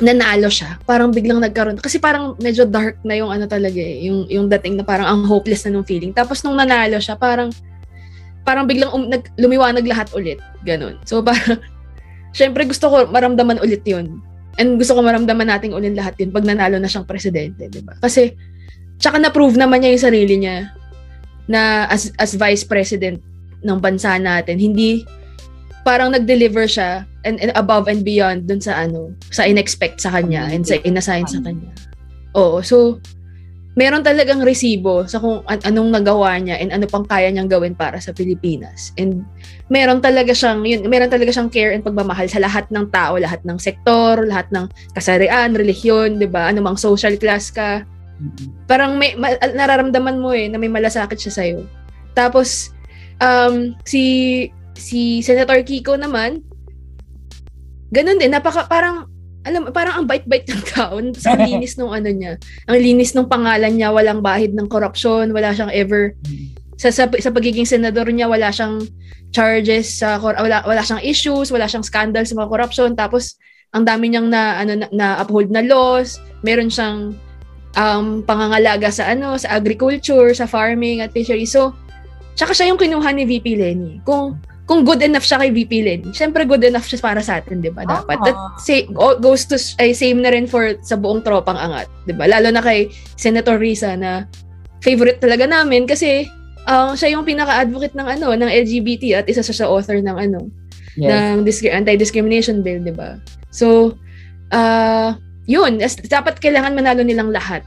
B: nanalo siya, parang biglang nagkaroon. Kasi parang medyo dark na yung ano talaga eh, yung, yung dating na parang ang hopeless na nung feeling. Tapos nung nanalo siya, parang parang biglang um, nag, lumiwanag lahat ulit. Ganun. So parang syempre gusto ko maramdaman ulit yun. And gusto ko maramdaman nating ulit lahat yun pag nanalo na siyang presidente, di ba? Kasi, tsaka na-prove naman niya yung sarili niya na as, as vice president ng bansa natin, hindi parang nag-deliver siya and, and above and beyond dun sa ano, sa inexpect sa kanya and sa inassign sa kanya. Oo, so meron talagang resibo sa kung an- anong nagawa niya and ano pang kaya niyang gawin para sa Pilipinas. And meron talaga siyang yun, meron talaga siyang care and pagmamahal sa lahat ng tao, lahat ng sektor, lahat ng kasarian, relihiyon, 'di ba? Anumang social class ka. Parang may ma- nararamdaman mo eh na may malasakit siya sa iyo. Tapos um si si Senator Kiko naman ganun din napaka parang alam, parang ang bait-bait ng tao. Sa ang (laughs) linis nung ano niya. Ang linis ng pangalan niya, walang bahid ng korupsyon, wala siyang ever sa, sa, sa pagiging senador niya, wala siyang charges sa wala wala siyang issues, wala siyang scandal sa mga corruption. Tapos ang dami niyang na ano na, na uphold na laws, meron siyang um, pangangalaga sa ano, sa agriculture, sa farming at fishery. So, tsaka siya yung kinuha ni VP Lenny. Kung kung good enough siya kay VP Len, syempre good enough siya para sa atin, 'di ba? Dapat. That say, goes to ay same na rin for sa buong tropang angat, 'di ba? Lalo na kay Senator Risa na favorite talaga namin kasi uh, siya yung pinaka-advocate ng ano, ng LGBT at isa siya sa author ng ano, yes. ng disc- anti-discrimination bill, 'di ba? So, uh, yun, as, dapat kailangan manalo nilang lahat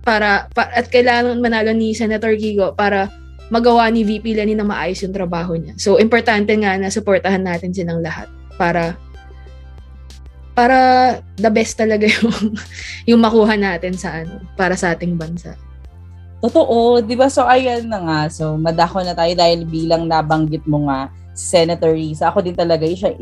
B: para, para at kailangan manalo ni Senator Gigo para magawa ni VP Lenny na maayos yung trabaho niya. So, importante nga na suportahan natin silang lahat para para the best talaga (laughs) yung yung makuha natin sa ano para sa ating bansa.
A: Totoo, 'di ba? So ayan na nga. So madako na tayo dahil bilang nabanggit mo nga Senator Risa. Ako din talaga, siya,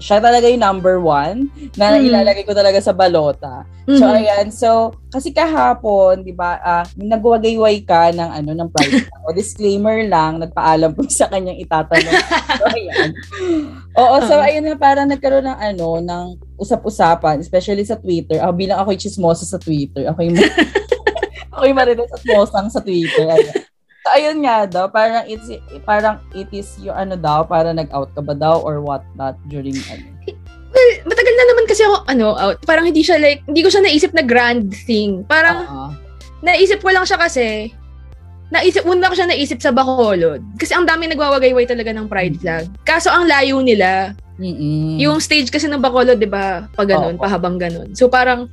A: siya talaga yung number one na mm. ilalagay ko talaga sa balota. Mm-hmm. So, ayan. So, kasi kahapon, di ba, uh, nagwagayway ka ng, ano, ng private. (laughs) o disclaimer lang, nagpaalam po (laughs) sa kanyang itatanong. so, ayan. Oo, so, uh-huh. ayun na, parang nagkaroon ng, ano, ng usap-usapan, especially sa Twitter. Ako, bilang ako yung chismosa sa Twitter. Ako yung, ako yung marinig sa chismosang sa Twitter. Ayan ayun nga daw, parang it's parang it is yung ano daw, para nag-out ka ba daw or what not during ano.
B: Well, matagal na naman kasi ako ano out. Parang hindi siya like hindi ko siya naisip na grand thing. Parang uh-huh. naisip ko lang siya kasi naisip una ko siya naisip sa Bacolod kasi ang dami nagwawagayway talaga ng pride flag. Kaso ang layo nila.
A: Mm-mm.
B: Yung stage kasi ng Bacolod, 'di ba? Pa ganun, oh, pahabang ganun. So parang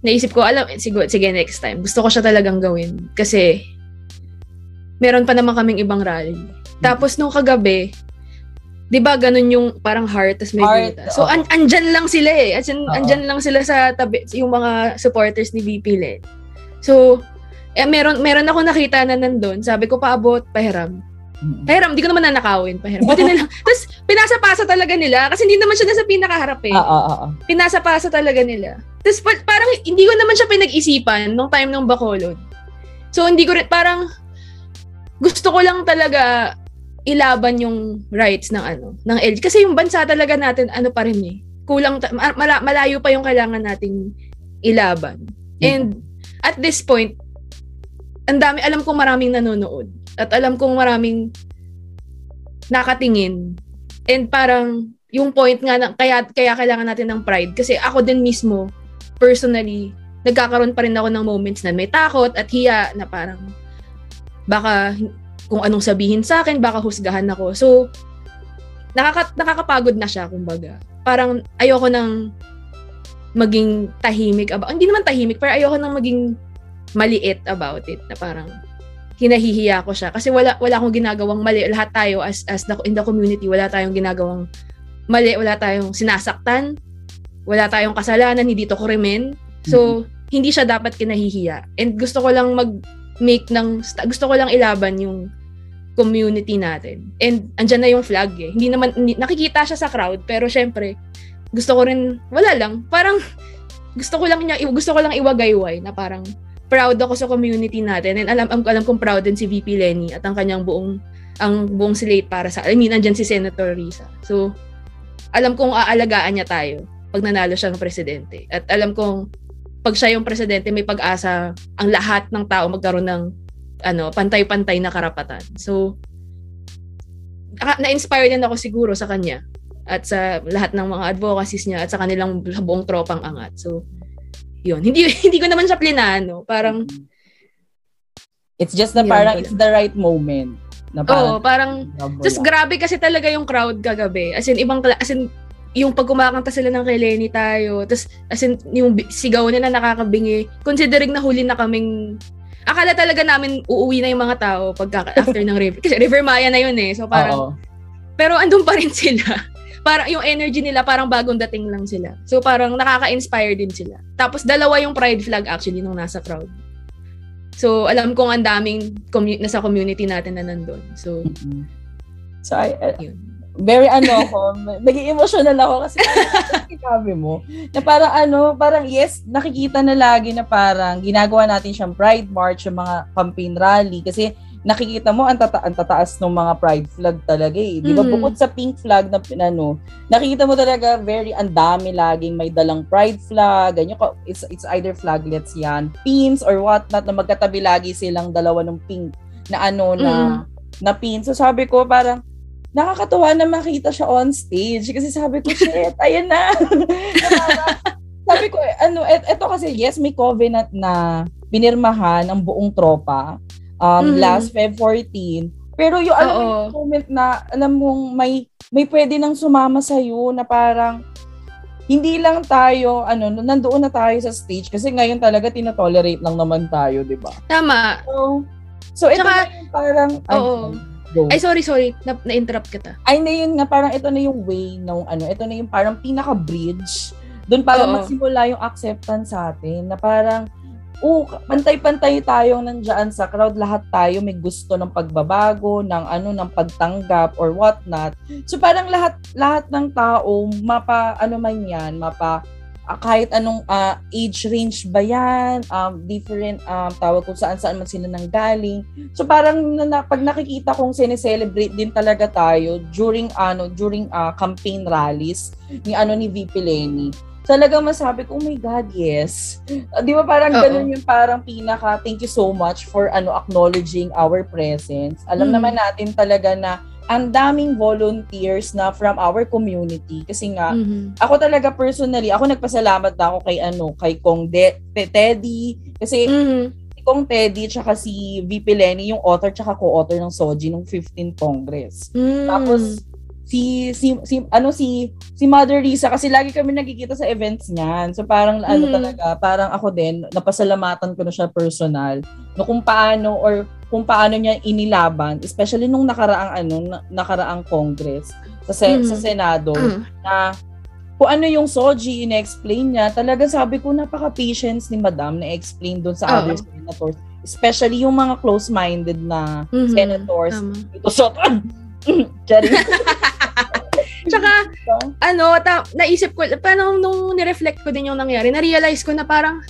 B: naisip ko, alam, siguro, sige, next time. Gusto ko siya talagang gawin. Kasi, meron pa naman kaming ibang rally. Tapos nung kagabi, 'di ba ganun yung parang heart tas may heart, data. So an andyan lang sila eh. As in, andyan lang sila sa tabi yung mga supporters ni VP Len. So eh, meron meron ako nakita na nandoon. Sabi ko paabot, pahiram. Pahiram, hindi ko naman nanakawin. Pahiram. Buti na lang. (laughs) Tapos, pinasa-pasa talaga nila. Kasi hindi naman siya nasa pinakaharap eh.
A: Oo, oo, oo.
B: Pinasa-pasa talaga nila. Tapos, parang hindi ko naman siya pinag-isipan nung time ng Bacolod. So, hindi ko rin, parang, gusto ko lang talaga ilaban yung rights ng ano, ng LG. Kasi yung bansa talaga natin, ano pa rin eh, kulang, ta- mala- malayo pa yung kailangan nating ilaban. Mm-hmm. And at this point, ang dami, alam kong maraming nanonood. At alam kong maraming nakatingin. And parang, yung point nga, na, kaya, kaya kailangan natin ng pride. Kasi ako din mismo, personally, nagkakaroon pa rin ako ng moments na may takot at hiya na parang, baka kung anong sabihin sa akin, baka husgahan ako. So, nakaka, nakakapagod na siya, kumbaga. Parang ayoko nang maging tahimik about, hindi naman tahimik, pero ayoko nang maging maliit about it, na parang hinahihiya ko siya. Kasi wala, wala akong ginagawang mali. Lahat tayo as, as the, in the community, wala tayong ginagawang mali, wala tayong sinasaktan, wala tayong kasalanan, hindi to krimen. So, mm-hmm. hindi siya dapat kinahihiya. And gusto ko lang mag-make ng, gusto ko lang ilaban yung community natin. And andyan na yung flag eh. Hindi naman, hindi, nakikita siya sa crowd, pero syempre, gusto ko rin, wala lang, parang, gusto ko lang niya, gusto ko lang iwagayway na parang, proud ako sa community natin and alam alam, alam kong proud din si VP Lenny at ang kanyang buong ang buong slate para sa I mean andyan si Senator Risa. So alam kong aalagaan niya tayo pag nanalo siya ng presidente. At alam kong pag siya yung presidente may pag-asa ang lahat ng tao magkaroon ng ano, pantay-pantay na karapatan. So, na-inspire din ako siguro sa kanya at sa lahat ng mga advocacies niya at sa kanilang buong tropang angat. So, yun. Hindi (laughs) hindi ko naman siya plinano. Parang
A: It's just na parang it's the right moment.
B: Na parang, Oo, parang just grabe kasi talaga yung crowd kagabi. As in ibang as in yung pag kumakanta sila ng kay Lenny tayo, tapos as in yung sigaw nila nakakabingi, considering na huli na kaming akala talaga namin uuwi na yung mga tao pag after ng river. Kasi River Maya na yun eh. So parang, Oo. pero andun pa rin (laughs) sila. parang yung energy nila parang bagong dating lang sila. So parang nakaka-inspire din sila. Tapos dalawa yung pride flag actually nung nasa crowd. So alam kong ang daming commu- nasa community natin na nandun. So mm-hmm.
A: So I, uh, very ano ako, naging emotional ako kasi sinabi (laughs) mo, na parang ano, parang yes, nakikita na lagi na parang ginagawa natin siyang Pride March, yung mga campaign rally, kasi nakikita mo ang, tata- ang tataas ng mga pride flag talaga eh. Di ba? Mm-hmm. Bukod sa pink flag na ano, nakikita mo talaga very ang dami laging may dalang pride flag, ganyan ko it's it's either flaglets yan, pins or what not na magkatabi lagi silang dalawa ng pink na ano na mm-hmm. na pins. So sabi ko parang nakakatuwa na makita siya on stage kasi sabi ko shit, ayan na. (laughs) sabi ko ano et, eto kasi yes may covenant na binirmahan ang buong tropa um, mm-hmm. last Feb 14. Pero yung alam mo yung moment na alam mong may may pwede nang sumama sa iyo na parang hindi lang tayo ano nandoon na tayo sa stage kasi ngayon talaga tinotolerate lang naman tayo, 'di ba?
B: Tama.
A: So, so ito Tsaka, na yung parang
B: Oo. Go. Ay, sorry, sorry. Na, na-interrupt kita.
A: Ay, na yun nga, parang ito na yung way ng ano, ito na yung parang pinaka-bridge. Doon para magsimula yung acceptance sa atin na parang oh, pantay-pantay tayo nandiyan sa crowd. Lahat tayo may gusto ng pagbabago, ng ano, ng pagtanggap or what not. So parang lahat lahat ng tao, mapa ano man 'yan, mapa uh, kahit anong uh, age range ba yan, um, different um, tawag kung saan saan man sila nanggaling. So parang na, pag nakikita kong sineselebrate din talaga tayo during ano during uh, campaign rallies ni ano ni VP Lenny talagang masabi ko, oh my God, yes. Uh, di ba parang Uh-oh. ganun yung parang pinaka, thank you so much for ano acknowledging our presence. Alam mm. naman natin talaga na ang daming volunteers na from our community kasi nga mm-hmm. ako talaga personally ako nagpasalamat na ako kay ano kay Kong De- Teddy kasi mm-hmm. si Kong Teddy tsaka si VP Lenny yung author tsaka co-author ng Soji ng 15 Congress. Mm. Tapos si si si ano si si Mother Lisa kasi lagi kami nagkikita sa events niyan. So parang mm. ano talaga, parang ako din napasalamatan ko na siya personal no kung paano or kung paano niya inilaban, especially nung nakaraang ano na, nakaraang Congress sa mm. sa Senado mm. na kung ano yung Soji, ina-explain niya, talaga sabi ko, napaka-patience ni Madam na explain doon sa oh. other senators. Especially yung mga close-minded na mm-hmm. senators. Um. (laughs) (laughs) Ito, so, Cherry.
B: Tsaka, ano, ta- naisip ko, paano nung nireflect ko din yung nangyari, na-realize ko na parang,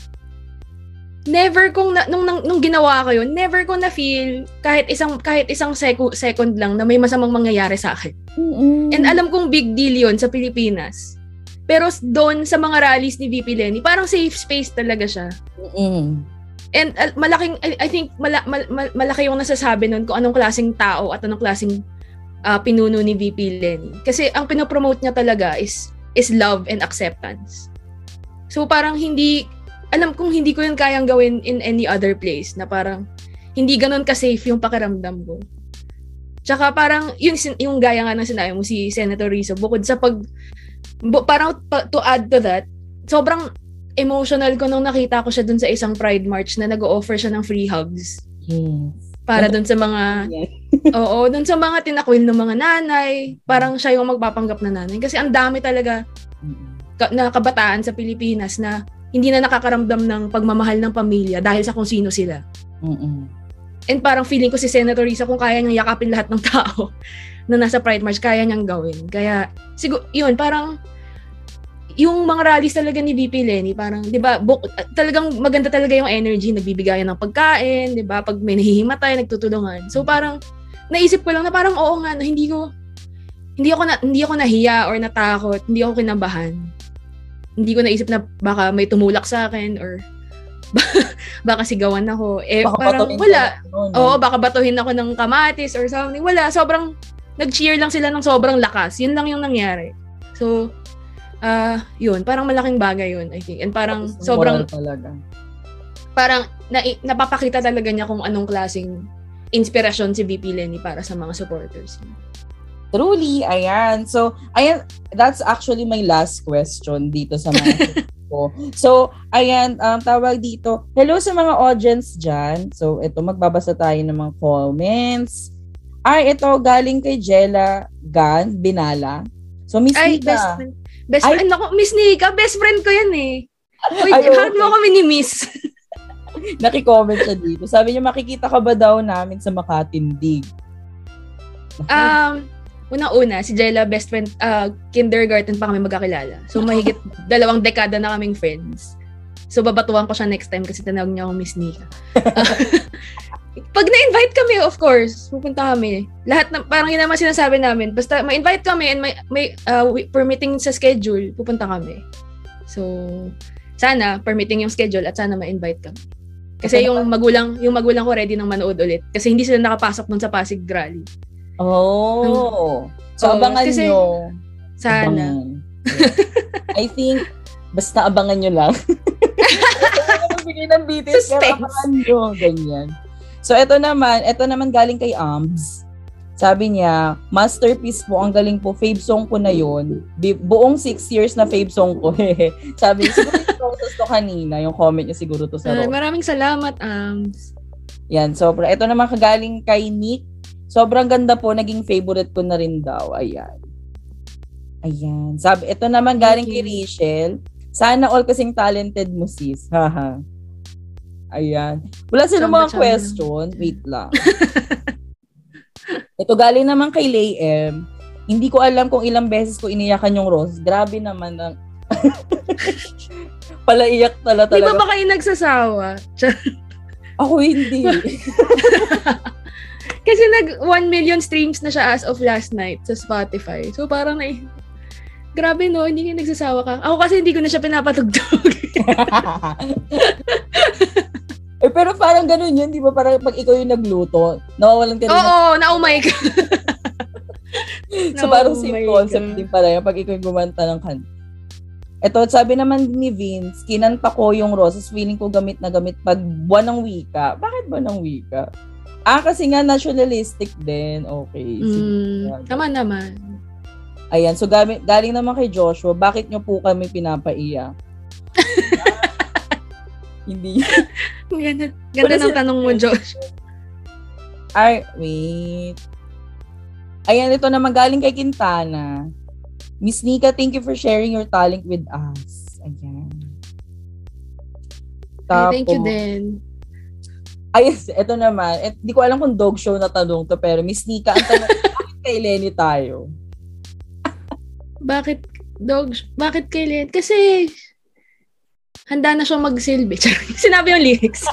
B: never kong na, nung, nung, nung ginawa ko yun, never ko na feel kahit isang kahit isang seco, second lang na may masamang mangyayari sa akin. Mm-hmm. And alam kong big deal yun sa Pilipinas. Pero doon sa mga rallies ni VP Lenny, parang safe space talaga siya.
A: Mm-hmm.
B: And uh, malaking, I, I think mala, mal, mal, malaki yung nasasabi nun kung anong klaseng tao at anong klaseng uh, pinuno ni VP Lenny. Kasi ang pinopromote niya talaga is is love and acceptance. So parang hindi, alam kong hindi ko yun kayang gawin in any other place na parang hindi ganun ka-safe yung pakiramdam ko. Tsaka parang yung, yung gaya nga ng sinabi mo si Senator Rizzo, bukod sa pag, bu, parang to add to that, sobrang emotional ko nung nakita ko siya dun sa isang Pride March na nag-offer siya ng free hugs.
A: Yes.
B: Para dun sa mga, oo, dun sa mga tinakwil ng mga nanay, parang siya yung magpapanggap na nanay. Kasi ang dami talaga ka, na kabataan sa Pilipinas na hindi na nakakaramdam ng pagmamahal ng pamilya dahil sa kung sino sila.
A: Mm-mm.
B: And parang feeling ko si Senator Risa kung kaya niyang yakapin lahat ng tao (laughs) na nasa Pride March, kaya niyang gawin. Kaya, siguro, yun, parang yung mga rallies talaga ni VP Lenny, parang, di ba, bu- talagang maganda talaga yung energy, nagbibigayan ng pagkain, di ba, pag may nahihimatay, nagtutulungan. So parang, naisip ko lang na parang, oo nga, no, hindi ko, hindi ako, na, hindi ako nahiya or natakot, hindi ako kinabahan. Hindi ko naisip na baka may tumulak sa akin or (laughs) baka sigawan ako. Eh, baka parang wala. No? Oo, baka batuhin ako ng kamatis or something. Wala, sobrang, nag-cheer lang sila ng sobrang lakas. Yun lang yung nangyari. So, uh, yun, parang malaking bagay yun, I think. And parang Tapos sobrang...
A: talaga.
B: Parang na, napapakita talaga niya kung anong klaseng inspirasyon si VP Lenny para sa mga supporters
A: Truly, ayan. So, ayan, that's actually my last question dito sa mga (laughs) ko. So, ayan, um, tawag dito. Hello sa mga audience dyan. So, ito, magbabasa tayo ng mga comments. Ay, ito, galing kay Jella Gan, Binala. So, Miss Ay, Nika.
B: Best friend. Best Ay, friend ako. Miss Nika, best friend ko yan eh. Uy, Ay, okay. mo kami ni Miss. (laughs)
A: Naki-comment siya dito. Sabi niya, makikita ka ba daw namin sa Makatindig?
B: um, una-una, si Jella, best friend, uh, kindergarten pa kami magkakilala. So, mahigit (laughs) dalawang dekada na kaming friends. So, babatuan ko siya next time kasi tinawag niya ako Miss Nika. (laughs) pag na-invite kami, of course, pupunta kami. Lahat na, parang yun naman sinasabi namin. Basta ma-invite kami and may, may uh, permitting sa schedule, pupunta kami. So, sana permitting yung schedule at sana ma-invite kami. Kasi yung magulang, yung magulang ko ready nang manood ulit. Kasi hindi sila nakapasok nun sa Pasig Rally.
A: Oh. So, so abangan kasi, nyo.
B: Sana.
A: Abangan. I think, basta abangan nyo lang. (laughs) Bigay ng BTS, pero abangan nyo. Ganyan. So, ito naman, ito naman galing kay Ambs. Sabi niya, masterpiece po, ang galing po, fave song ko na yon Buong six years na fave song ko. (laughs) Sabi niya, siguro yung process to kanina, yung comment niya siguro to sa
B: uh, Maraming salamat, Ambs.
A: Yan, sobra. Ito naman kagaling kay Nick. Sobrang ganda po, naging favorite ko na rin daw. Ayan. Ayan. Sabi, ito naman galing kay Rachel. Sana all kasing talented mo, sis. (laughs) Haha. Ayan. Wala sila mga question. Wait lang. (laughs) Ito galing naman kay Lay M. Hindi ko alam kung ilang beses ko iniyakan yung Rose. Grabe naman ang... (laughs) Palaiyak tala talaga.
B: Di ba ba kayo nagsasawa?
A: Ako hindi.
B: Kasi nag 1 million streams na siya as of last night sa Spotify. So parang na Grabe no, hindi ka nagsasawa ka. Ako kasi hindi ko na siya pinapatugtog. (laughs)
A: Eh, pero parang ganun yun, di ba? Parang pag ikaw yung nagluto, nawawalan ka rin.
B: Oo, oh, na oh my God. (laughs)
A: so, no, parang same concept God. din pala yung pag ikaw yung gumanta ng kanta. Ito, sabi naman ni Vince, kinanta ko yung roses, feeling ko gamit na gamit pag buwan ng wika. Bakit ba ng wika? Ah, kasi nga nationalistic din. Okay.
B: Mm, tama naman.
A: Ayan, so gamit, galing naman kay Joshua, bakit nyo po kami pinapaiyak? (laughs) Hindi.
B: ganda ganda ng tanong mo, Josh.
A: Ay, wait. Ayan, ito naman galing kay Quintana. Miss Nika, thank you for sharing your talent with us. Ayan.
B: Tapos, Ay, thank you din.
A: Ay, (laughs) ito naman. Et, di ko alam kung dog show na tanong to, pero Miss Nika, ang tanong, (laughs) bakit kay Lenny tayo? (laughs)
B: bakit dog, bakit kay Lenny? Kasi, handa na siyang magsilbi. Sinabi yung lyrics.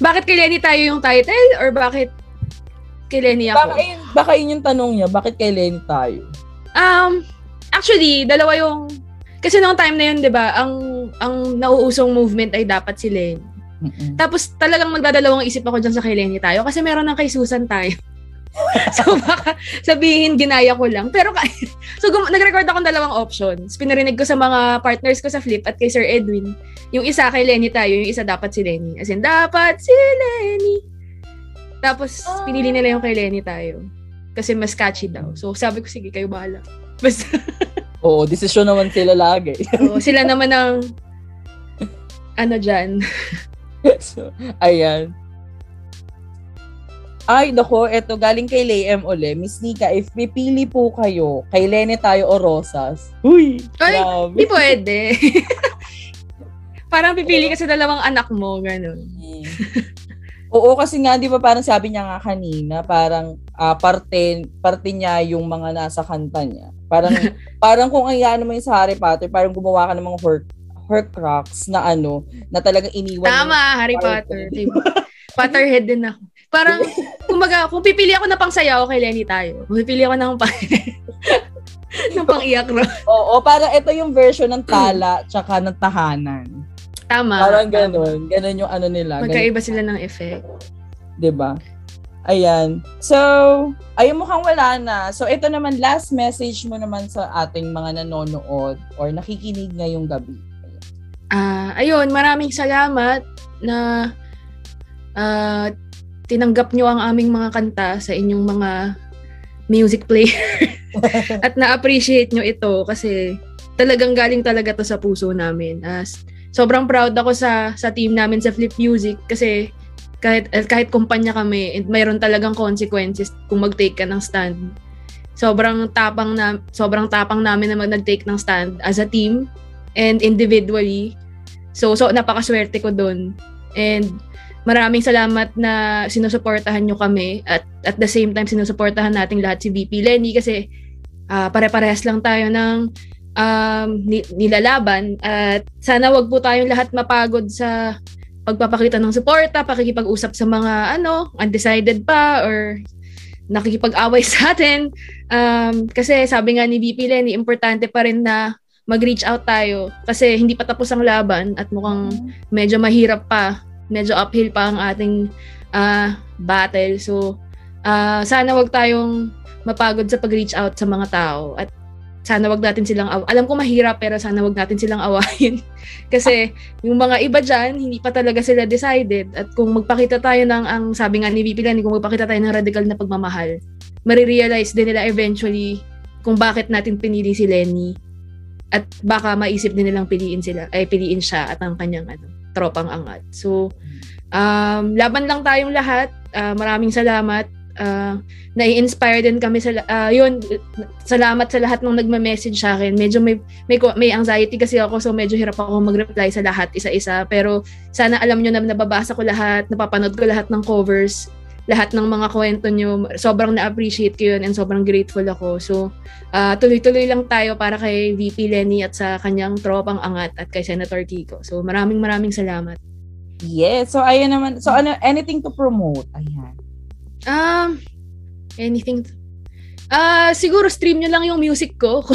B: bakit kay Lenny tayo yung title? Or bakit kay Lenny ako?
A: Baka yun, baka yun yung tanong niya. Bakit kay Lenny tayo?
B: Um, actually, dalawa yung Kasi noong time na yun, di ba, ang, ang nauusong movement ay dapat si Lenny.
A: Mm-mm.
B: Tapos talagang magdadalawang isip ako dyan sa kay Lenny tayo kasi meron ng kay Susan tayo. (laughs) so baka sabihin ginaya ko lang. Pero ka- (laughs) so gum- nag-record ako ng dalawang options. Pinarinig ko sa mga partners ko sa Flip at kay Sir Edwin. Yung isa kay Lenny tayo, yung isa dapat si Lenny. As in, dapat si Lenny. Tapos pinili nila yung kay Lenny tayo. Kasi mas catchy daw. So sabi ko, sige, kayo bahala. (laughs) Basta,
A: Oo, desisyon naman sila lagi.
B: oh, sila naman ang ano dyan. (laughs)
A: so, ayan. Ay, nako, eto galing kay Layem uli. Miss Nika, if pipili po kayo, kay Lene tayo o Rosas? Uy,
B: Ay. Hindi pwede. (laughs) Parang pipili ka sa dalawang anak mo, ganun. (laughs)
A: Oo, kasi nga, di ba parang sabi niya nga kanina, parang ah, parte, parte niya yung mga nasa kanta niya. Parang, parang kung ano mo yung sa Harry Potter, parang gumawa ka ng mga horcrux na ano, na talagang iniwan
B: Tama, Harry Potter. Diba? Potterhead din ako. Parang, kumbaga, kung pipili ako na pang sayaw kay Lenny tayo, kung pipili ako ng pang, (laughs) ng pang iyak ro.
A: Oo, para ito yung version ng tala (clears throat) tsaka ng tahanan.
B: Tama.
A: Parang
B: tama.
A: ganun. Ganun yung ano nila. Ganun,
B: Magkaiba sila ng effect.
A: ba? Ayan. So, ayun mukhang wala na. So, ito naman, last message mo naman sa ating mga nanonood or nakikinig ngayong gabi.
B: Ah, ayun, maraming salamat na ah, tinanggap nyo ang aming mga kanta sa inyong mga music player (laughs) at na-appreciate nyo ito kasi talagang galing talaga to sa puso namin. As sobrang proud ako sa sa team namin sa Flip Music kasi kahit eh, kahit kumpanya kami and mayroon talagang consequences kung mag-take ka ng stand. Sobrang tapang na sobrang tapang namin na mag nag-take ng stand as a team and individually. So so napakaswerte ko doon. And maraming salamat na sinusuportahan nyo kami at at the same time sinusuportahan nating lahat si VP Lenny kasi ah, pare-parehas lang tayo ng um, ni- nilalaban at sana wag po tayong lahat mapagod sa pagpapakita ng suporta, pakikipag-usap sa mga ano, undecided pa or nakikipag-away (laughs) sa atin. Um, kasi sabi nga ni VP Lenny, importante pa rin na mag-reach out tayo kasi hindi pa tapos ang laban at mukhang medyo mahirap pa, medyo uphill pa ang ating ah, battle. So, ah, sana wag tayong mapagod sa pag-reach out sa mga tao at sana wag natin silang aw- alam ko mahirap pero sana wag natin silang awayin. (laughs) Kasi yung mga iba dyan hindi pa talaga sila decided at kung magpakita tayo ng ang sabi nga ni VP kung magpakita tayo ng radical na pagmamahal marirealize din nila eventually kung bakit natin pinili si Lenny at baka maisip din nilang piliin sila ay piliin siya at ang kanyang ano tropang angat. So um, laban lang tayong lahat. Ah, maraming salamat. Ah, nai-inspire din kami sa ah, yun salamat sa lahat ng nagme-message sa akin. Medyo may may may anxiety kasi ako so medyo hirap ako mag-reply sa lahat isa-isa. Pero sana alam nyo na nababasa ko lahat napapanood ko lahat ng covers lahat ng mga kwento nyo sobrang na-appreciate ko yun and sobrang grateful ako so ah, tuloy-tuloy lang tayo para kay VP Lenny at sa kanyang tropang angat at kay Senator Kiko so maraming maraming salamat
A: Yes. So, ayun naman. So, ano, anything to promote? Ayan.
B: Um, anything? Ah, siguro stream nyo lang yung music ko. (laughs)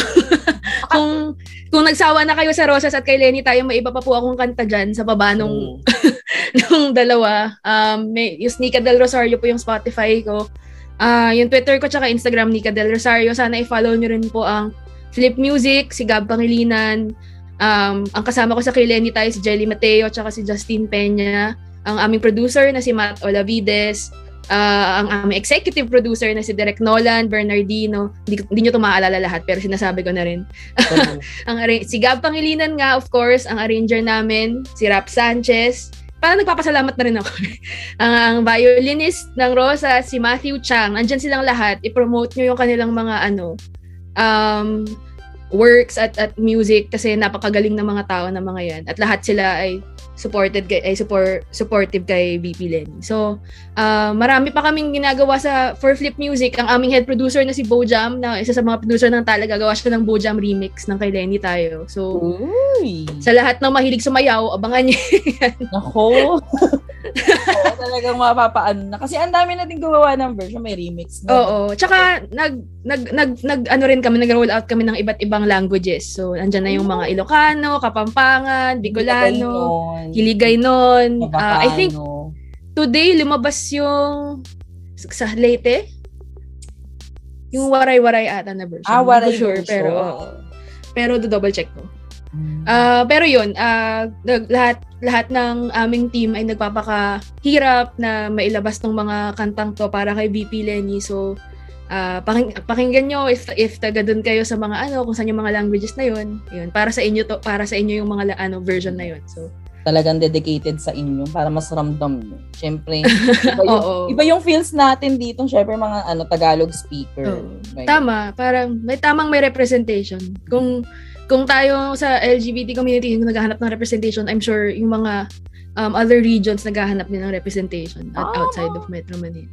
B: (laughs) kung kung nagsawa na kayo sa Rosas at kay Lenny tayo, may iba pa po akong kanta dyan sa baba nung, (laughs) nung dalawa. Um, may, yung Nika Del Rosario po yung Spotify ko. Ah, yung Twitter ko tsaka Instagram Nika Del Rosario. Sana i-follow nyo rin po ang Flip Music, si Gab Pangilinan. Um, ang kasama ko sa kay Lenny tayo si Jelly Mateo tsaka si Justin Peña. Ang aming producer na si Matt Olavides. Ah, ang aming executive producer na si Derek Nolan, Bernardino. Hindi, hindi nyo ito maaalala lahat pero sinasabi ko na rin. (laughs) ang si Gab Pangilinan nga, of course, ang arranger namin, si Rap Sanchez. Parang nagpapasalamat na rin ako. (laughs) ang, ang violinist ng Rosa, si Matthew Chang. Andyan silang lahat. I-promote nyo yung kanilang mga ano, um, works at at music kasi napakagaling ng mga tao na mga yan. At lahat sila ay supported kay ay support supportive kay VP Lenny. So, ah, marami pa kaming ginagawa sa For Flip Music. Ang aming head producer na si Bojam, na isa sa mga producer ng Tala, gagawa siya ng Bojam remix ng kay Lenny tayo. So,
A: Uy.
B: sa lahat ng mahilig sumayaw, abangan niyo. (laughs)
A: Nako. (laughs) talagang mapapaano na. Kasi ang dami natin gumawa ng version, may remix na.
B: Oo. Tsaka, nag, nag, nag, nag, ano rin kami, nag-roll out kami ng iba't ibang languages. So, andyan na yung mga Ilocano, Kapampangan, Bicolano, Hiligay nun. Uh, I think, today, lumabas yung sa Leyte, yung waray-waray ata na version.
A: Ah, waray
B: sure, version. pero, oh, pero do double check ko. Uh, pero yun, uh, lahat lahat ng aming team ay nagpapakahirap na mailabas ng mga kantang to para kay VP Lenny. So, uh, paking, pakinggan nyo if if taga doon kayo sa mga ano kung saan yung mga languages na yun. Yun, para sa inyo to, para sa inyo yung mga ano version na yun. So,
A: talagang dedicated sa inyo para mas ramdam nyo. Siyempre, (laughs) iba yung, iba yung feels natin dito, syempre mga ano Tagalog speaker.
B: Right? Tama, parang may tamang may representation. Kung kung tayo sa LGBT community yung naghahanap ng representation, I'm sure yung mga um, other regions naghahanap din ng representation at oh. outside of Metro Manila.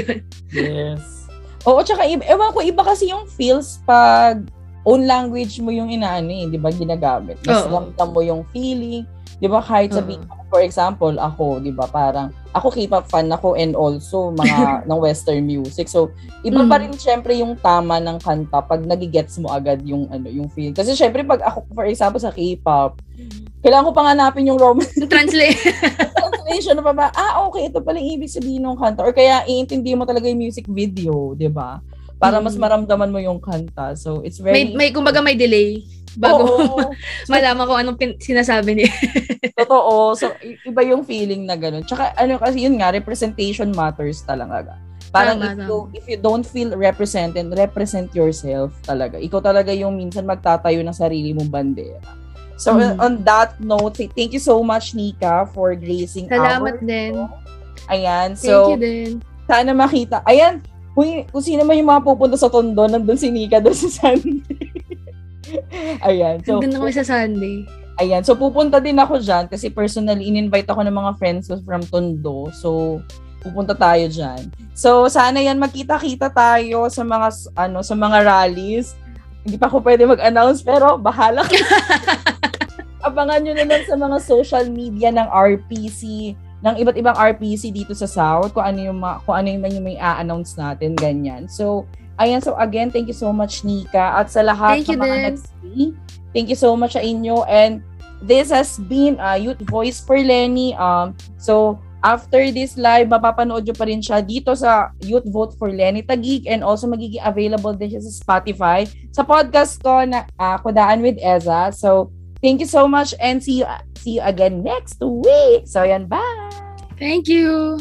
B: (laughs)
A: yes. Oo, tsaka ewan ko, iba kasi yung feels pag own language mo yung inaano eh, di ba, ginagamit. Mas ramdam mo yung feeling, 'Di ba kahit sabi uh-huh. for example, ako, 'di ba, parang ako K-pop fan ako and also mga (laughs) ng western music. So, iba mm. pa rin syempre yung tama ng kanta pag nagigets mo agad yung ano, yung feel. Kasi syempre pag ako for example sa K-pop, kailangan ko pang hanapin yung romance.
B: Translate. (laughs)
A: Translation pa ba? Ah, okay, ito pala yung ibig sabihin ng kanta. Or kaya iintindi mo talaga yung music video, 'di ba? Para mas mm. maramdaman mo yung kanta. So, it's very...
B: May, may kumbaga may delay bago Oo. (laughs) malaman ko anong pin- sinasabi niya. (laughs)
A: Totoo. So, iba yung feeling na ganun. Tsaka, ano kasi yun nga, representation matters talaga. Parang tama, if, you, if you don't feel represented, represent yourself talaga. Ikaw talaga yung minsan magtatayo ng sarili mong bandera. So, mm. on that note, thank you so much, Nika, for gracing
B: Salamat our din. Show.
A: Ayan.
B: So, thank you din.
A: Sana makita. Ayan, kung, kung sino man yung mga pupunta sa Tondo, nandun si Nika doon sa Sunday. (laughs) Ayan.
B: So, Nandun kami sa Sunday.
A: Ayan. So, pupunta din ako dyan kasi personally, in-invite ako ng mga friends from Tondo. So, pupunta tayo dyan. So, sana yan magkita-kita tayo sa mga, ano, sa mga rallies. Hindi pa ako pwede mag-announce, pero bahala ka. (laughs) Abangan nyo na lang sa mga social media ng RPC, ng iba't ibang RPC dito sa South, kung ano yung, ma- kung ano yung, yung may a-announce natin, ganyan. So, Ayan, so again, thank you so much, Nika. At sa lahat
B: thank ng mga
A: next thank you so much sa inyo. And this has been uh, Youth Voice for Lenny. Um, so, after this live, mapapanood nyo pa rin siya dito sa Youth Vote for Lenny Tagig and also magiging available din siya sa Spotify. Sa podcast ko na uh, Kudaan with Eza. So, thank you so much and see you, see you again next week. So, yan, bye!
B: Thank you!